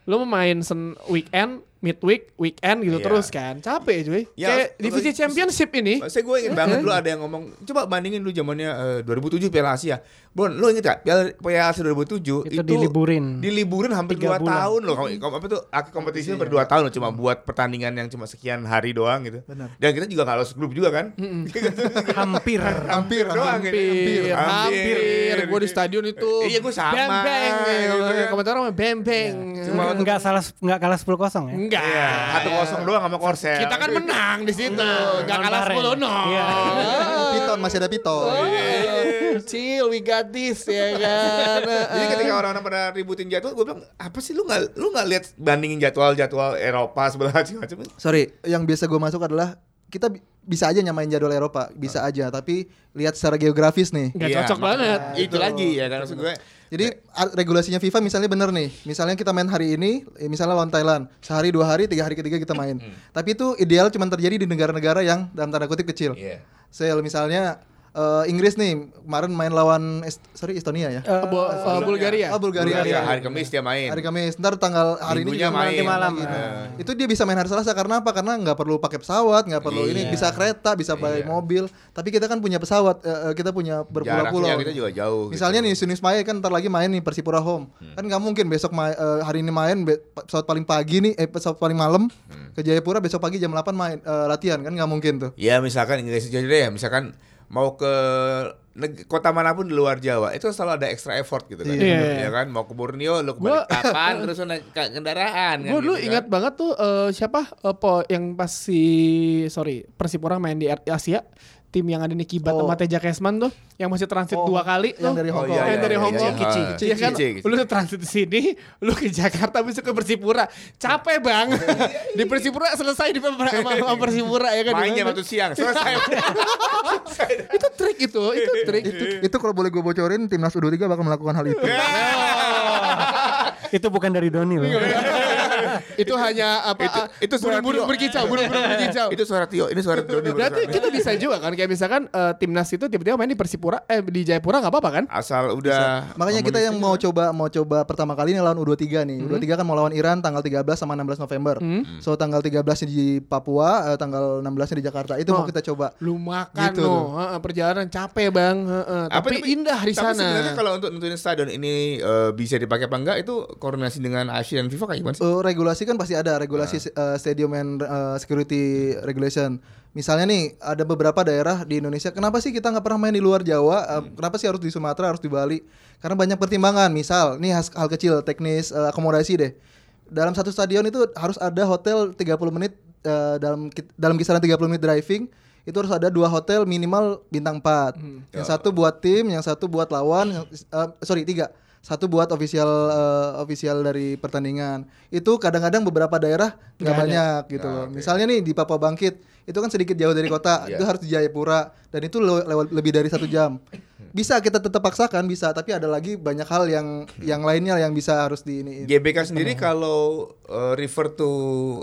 lu mau main sen weekend, midweek, weekend gitu Iya. terus kan. Capek cuy. Ya, Kayak divisi championship ini. Saya gue inget banget dulu ada yang ngomong coba bandingin dulu zamannya eh, 2007 Piala Asia. Bon, lu inget gak Piala, Piala Asia 2007 Itu diliburin. Diliburin hampir Tiga 2 bulan. tahun loh. Kamu apa tuh akhir kompetisinya berdua tahun loh cuma buat pertandingan yang cuma sekian hari doang gitu. Benar. Dan kita juga nggak lolos grup juga kan? [laughs] Hampir. hampir doang gitu. Hampir, hampir. Gue di stadion itu. Iya, gua sama. Bang bang. Gitu kan. Komentar orang bang bang. Cuma Enggak salah enggak kalah 10 kosong ya. Enggak. Iya, satu kosong doang sama Korsel. Kita kan menang di situ. Enggak kalah Bareng. 10 no. Iya. [laughs] Piton masih ada piton. Oh, Chill, we got this ya kan. [laughs] Jadi ketika orang-orang pada ributin jadwal, gue bilang apa sih lu nggak lu nggak lihat bandingin jadwal-jadwal Eropa sebelah macam-macam. Sorry, yang biasa gue masuk adalah kita bi- bisa aja nyamain jadwal Eropa, bisa aja. Tapi lihat secara geografis nih. Nggak Iya, cocok banget. Itu lagi ya kan maksud gue. Jadi regulasinya FIFA misalnya bener nih, misalnya kita main hari ini, eh, misalnya lawan Thailand, sehari dua hari, tiga hari ketiga kita main. Tapi itu ideal cuma terjadi di negara-negara yang dalam tanda kutip kecil. Iya. Sel misalnya eh, Inggris nih kemarin main lawan Est- sorry Estonia ya. Eh, Bo- eh, Bulgaria. Oh, Bulgaria. Bulgaria, hari Kamis dia main. Hari Kamis, ntar tanggal hari ini juga main, malam. Nah, Nah. Itu dia bisa main hari Selasa karena apa? Karena nggak perlu pakai pesawat, nggak perlu ini, Iya. bisa kereta, bisa pakai Iya. mobil. Tapi kita kan punya pesawat, eh, eh, kita punya berpulau-pulau. Jaraknya kita juga jauh. Misalnya gitu. nih Sunis Maya kan ntar lagi main nih Persipura home. Kan nggak mungkin besok eh, hari ini main pesawat paling pagi nih eh pesawat paling malam ke Jayapura besok pagi jam 8 main eh, latihan kan nggak mungkin tuh. Ya misalkan Inggris jadi deh, misalkan mau ke kota mana pun di luar Jawa itu selalu ada extra effort gitu kan. Iya. Ya kan mau ke Borneo lu ke kapan terus naik ke kendaraan kan Gue dulu gitu kan. ingat banget tuh eh, siapa eh, po yang pas si sorry Persipura main di Asia tim yang ada Nikibat Oh. sama Teja Kesman tuh yang masih transit Oh, dua kali yang tuh. dari Hong Oh, Kong. iya, yang iya, dari iya, Hong iya. Kong, Kici, Kici, ya kan, lu transit di sini, lu ke Jakarta besok ke Persipura, capek bang. [laughs] di Persipura selesai di sama, [laughs] Persipura ya kan. Mainnya waktu siang selesai. [laughs] itu trik itu, itu trik. itu itu kalau boleh gue bocorin timnas U23 bakal melakukan hal itu. Itu bukan dari Doni loh. [laughs] itu hanya apa? Itu- ah, itu suara burung-burung berkicau, burung-burung berkicau. itu suara Tio, ini suara Doni. Berarti kita bisa juga kan kayak misalkan eh, timnas itu tiba-tiba main di Persipura eh di Jayapura nggak apa-apa kan? asal udah Makanya kita yang mau coba mau coba pertama kali ini lawan U23 nih. Hmm. U23 kan mau lawan Iran tanggal 13 sama 16 November. So tanggal 13 di Papua, eh, tanggal 16 di Jakarta. Itu mau kita coba. Lu makan Gitu perjalanan capek bang, Heeh, tapi, indah di tapi sana. sebenarnya kalau untuk nentuin stadion ini eh, bisa dipakai apa enggak itu koordinasi dengan ASI dan FIFA kayak gimana sih? Eh, regulasi kan pasti ada regulasi eh, stadium and eh, security regulation. Misalnya nih ada beberapa daerah di Indonesia. Kenapa sih kita nggak pernah main di luar Jawa? Eh, Kenapa sih harus di Sumatera, harus di Bali? Karena banyak pertimbangan. Misal, nih hal kecil teknis eh, akomodasi deh. Dalam satu stadion itu harus ada hotel 30 menit eh, dalam dalam kisaran 30 menit driving. Itu harus ada dua hotel minimal bintang 4 Yang satu buat tim, yang satu buat lawan. yang- eh, sorry tiga satu buat official eh, official dari pertandingan. Itu kadang-kadang beberapa daerah nggak banyak gitu loh. misalnya nih di Papua Bangkit itu kan sedikit jauh dari kota Iya. itu harus di Jayapura dan itu le- lewat lebih dari satu jam bisa kita tetap paksakan bisa tapi ada lagi banyak hal yang yang lainnya yang bisa harus di ini GBK sendiri kalau eh, refer to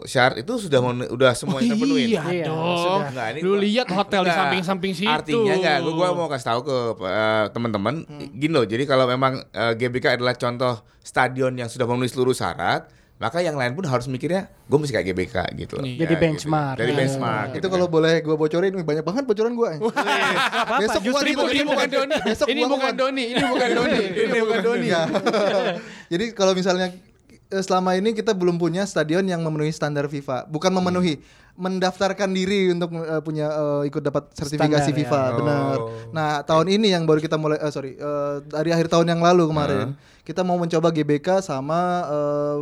syarat itu sudah men- udah semua yang terpenuhi. iya Iya, dong. sudah. Ini Lu lihat hotel di samping-samping situ. Artinya enggak, gua, gua mau kasih tahu ke eh, teman-teman gini loh. Jadi kalau memang eh, GBK adalah contoh stadion yang sudah memenuhi seluruh syarat, maka yang lain pun harus mikirnya gue mesti kayak GBK gitu loh. Jadi Ya, benchmark. Gitu. Dari Iya. benchmark. itu kalau boleh gue bocorin banyak banget bocoran gue besok Justru gua ini, gitu, ini bukan Doni. besok Ini bukan. Doni. Ini bukan [laughs] Doni. Ini bukan Doni. Iya. [laughs] Jadi kalau misalnya eh, selama ini kita belum punya stadion yang memenuhi standar FIFA, bukan memenuhi, mendaftarkan diri untuk eh, punya eh, ikut dapat sertifikasi Standar, FIFA, ya. benar. Oh. Nah tahun ini yang baru kita mulai, eh, sorry, eh, dari akhir tahun yang lalu kemarin, kita mau mencoba GBK sama, eh,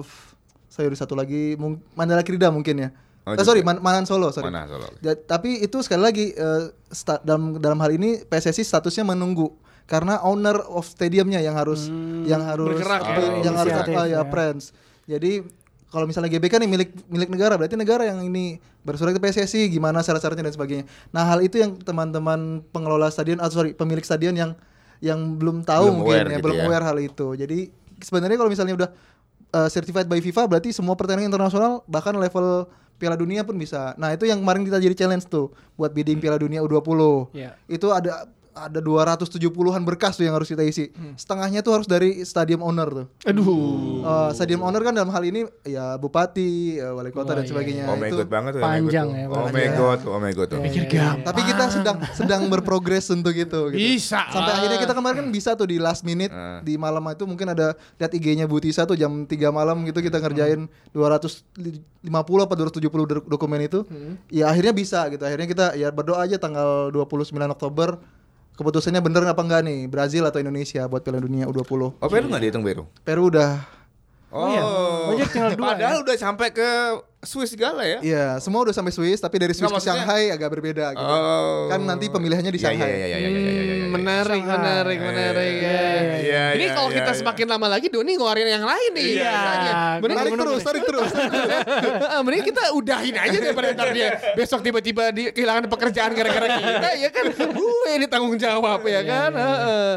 saya satu lagi, mung- Mandala Krida mungkin ya. Oh, Eh, sorry. Man- Manan Solo, sorry. Mana Solo? Ja- tapi itu sekali lagi eh, sta- dalam dalam hal ini PSSI statusnya menunggu karena owner of stadiumnya yang harus yang harus bergerak apa, ya. yang harus apa ya ya. friends. Jadi kalau misalnya GBK nih milik milik negara berarti negara yang ini bersurat ke PSSI gimana syarat-syaratnya dan sebagainya. Nah, hal itu yang teman-teman pengelola stadion atau sorry pemilik stadion yang yang belum tahu Belum mungkin aware ya gitu belum ya. aware hal itu. Jadi sebenarnya kalau misalnya udah uh, certified by FIFA berarti semua pertandingan internasional bahkan level Piala Dunia pun bisa. Nah, itu yang kemarin kita jadi challenge tuh buat bidding Piala Dunia U20. Iya. Itu ada ada 270-an berkas tuh yang harus kita isi. Setengahnya tuh harus dari stadium owner tuh. Aduh. Uh, stadium owner kan dalam hal ini ya bupati, ya, wali kota Wah, dan iya, sebagainya. Oh my itu. god banget tuh. oh my panjang god ya, tuh. Oh my panjang. god, oh my god. tuh. Pikir gampang. Tapi kita sedang sedang berprogres untuk itu. Gitu. Bisa Sampai akhirnya kita kemarin kan bisa tuh di last minute Ah. di malam itu mungkin ada lihat IG-nya Butisa tuh jam 3 malam gitu kita ngerjain 250 apa 270 do- dokumen itu. Ya akhirnya bisa gitu. Akhirnya kita ya berdoa aja tanggal 29 Oktober keputusannya bener apa enggak nih Brazil atau Indonesia buat Piala Dunia U20. Oh Peru nggak dihitung Peru? Peru udah Oh, iya. Oh, jadi tinggal dua Padahal udah sampai ke Swiss segala ya. Iya, semua udah sampai Swiss tapi dari Swiss Nggak, ke maksudnya- Shanghai agak berbeda gitu. Oh. Kan nanti pemilihannya di Iya, Shanghai. Iya, iya, iya, iya, iya, iya, iya. Menarik, menarik, menarik. ya. Iya, Ini iya, kalau iya, kita iya. semakin lama lagi Doni ngeluarin yang lain nih. Iya. Mending Tarik terus, tarik terus. Ah, Mending kita udahin aja daripada ntar dia besok tiba-tiba di kehilangan pekerjaan gara-gara kita ya kan. Gue ini tanggung jawab ya kan. Heeh.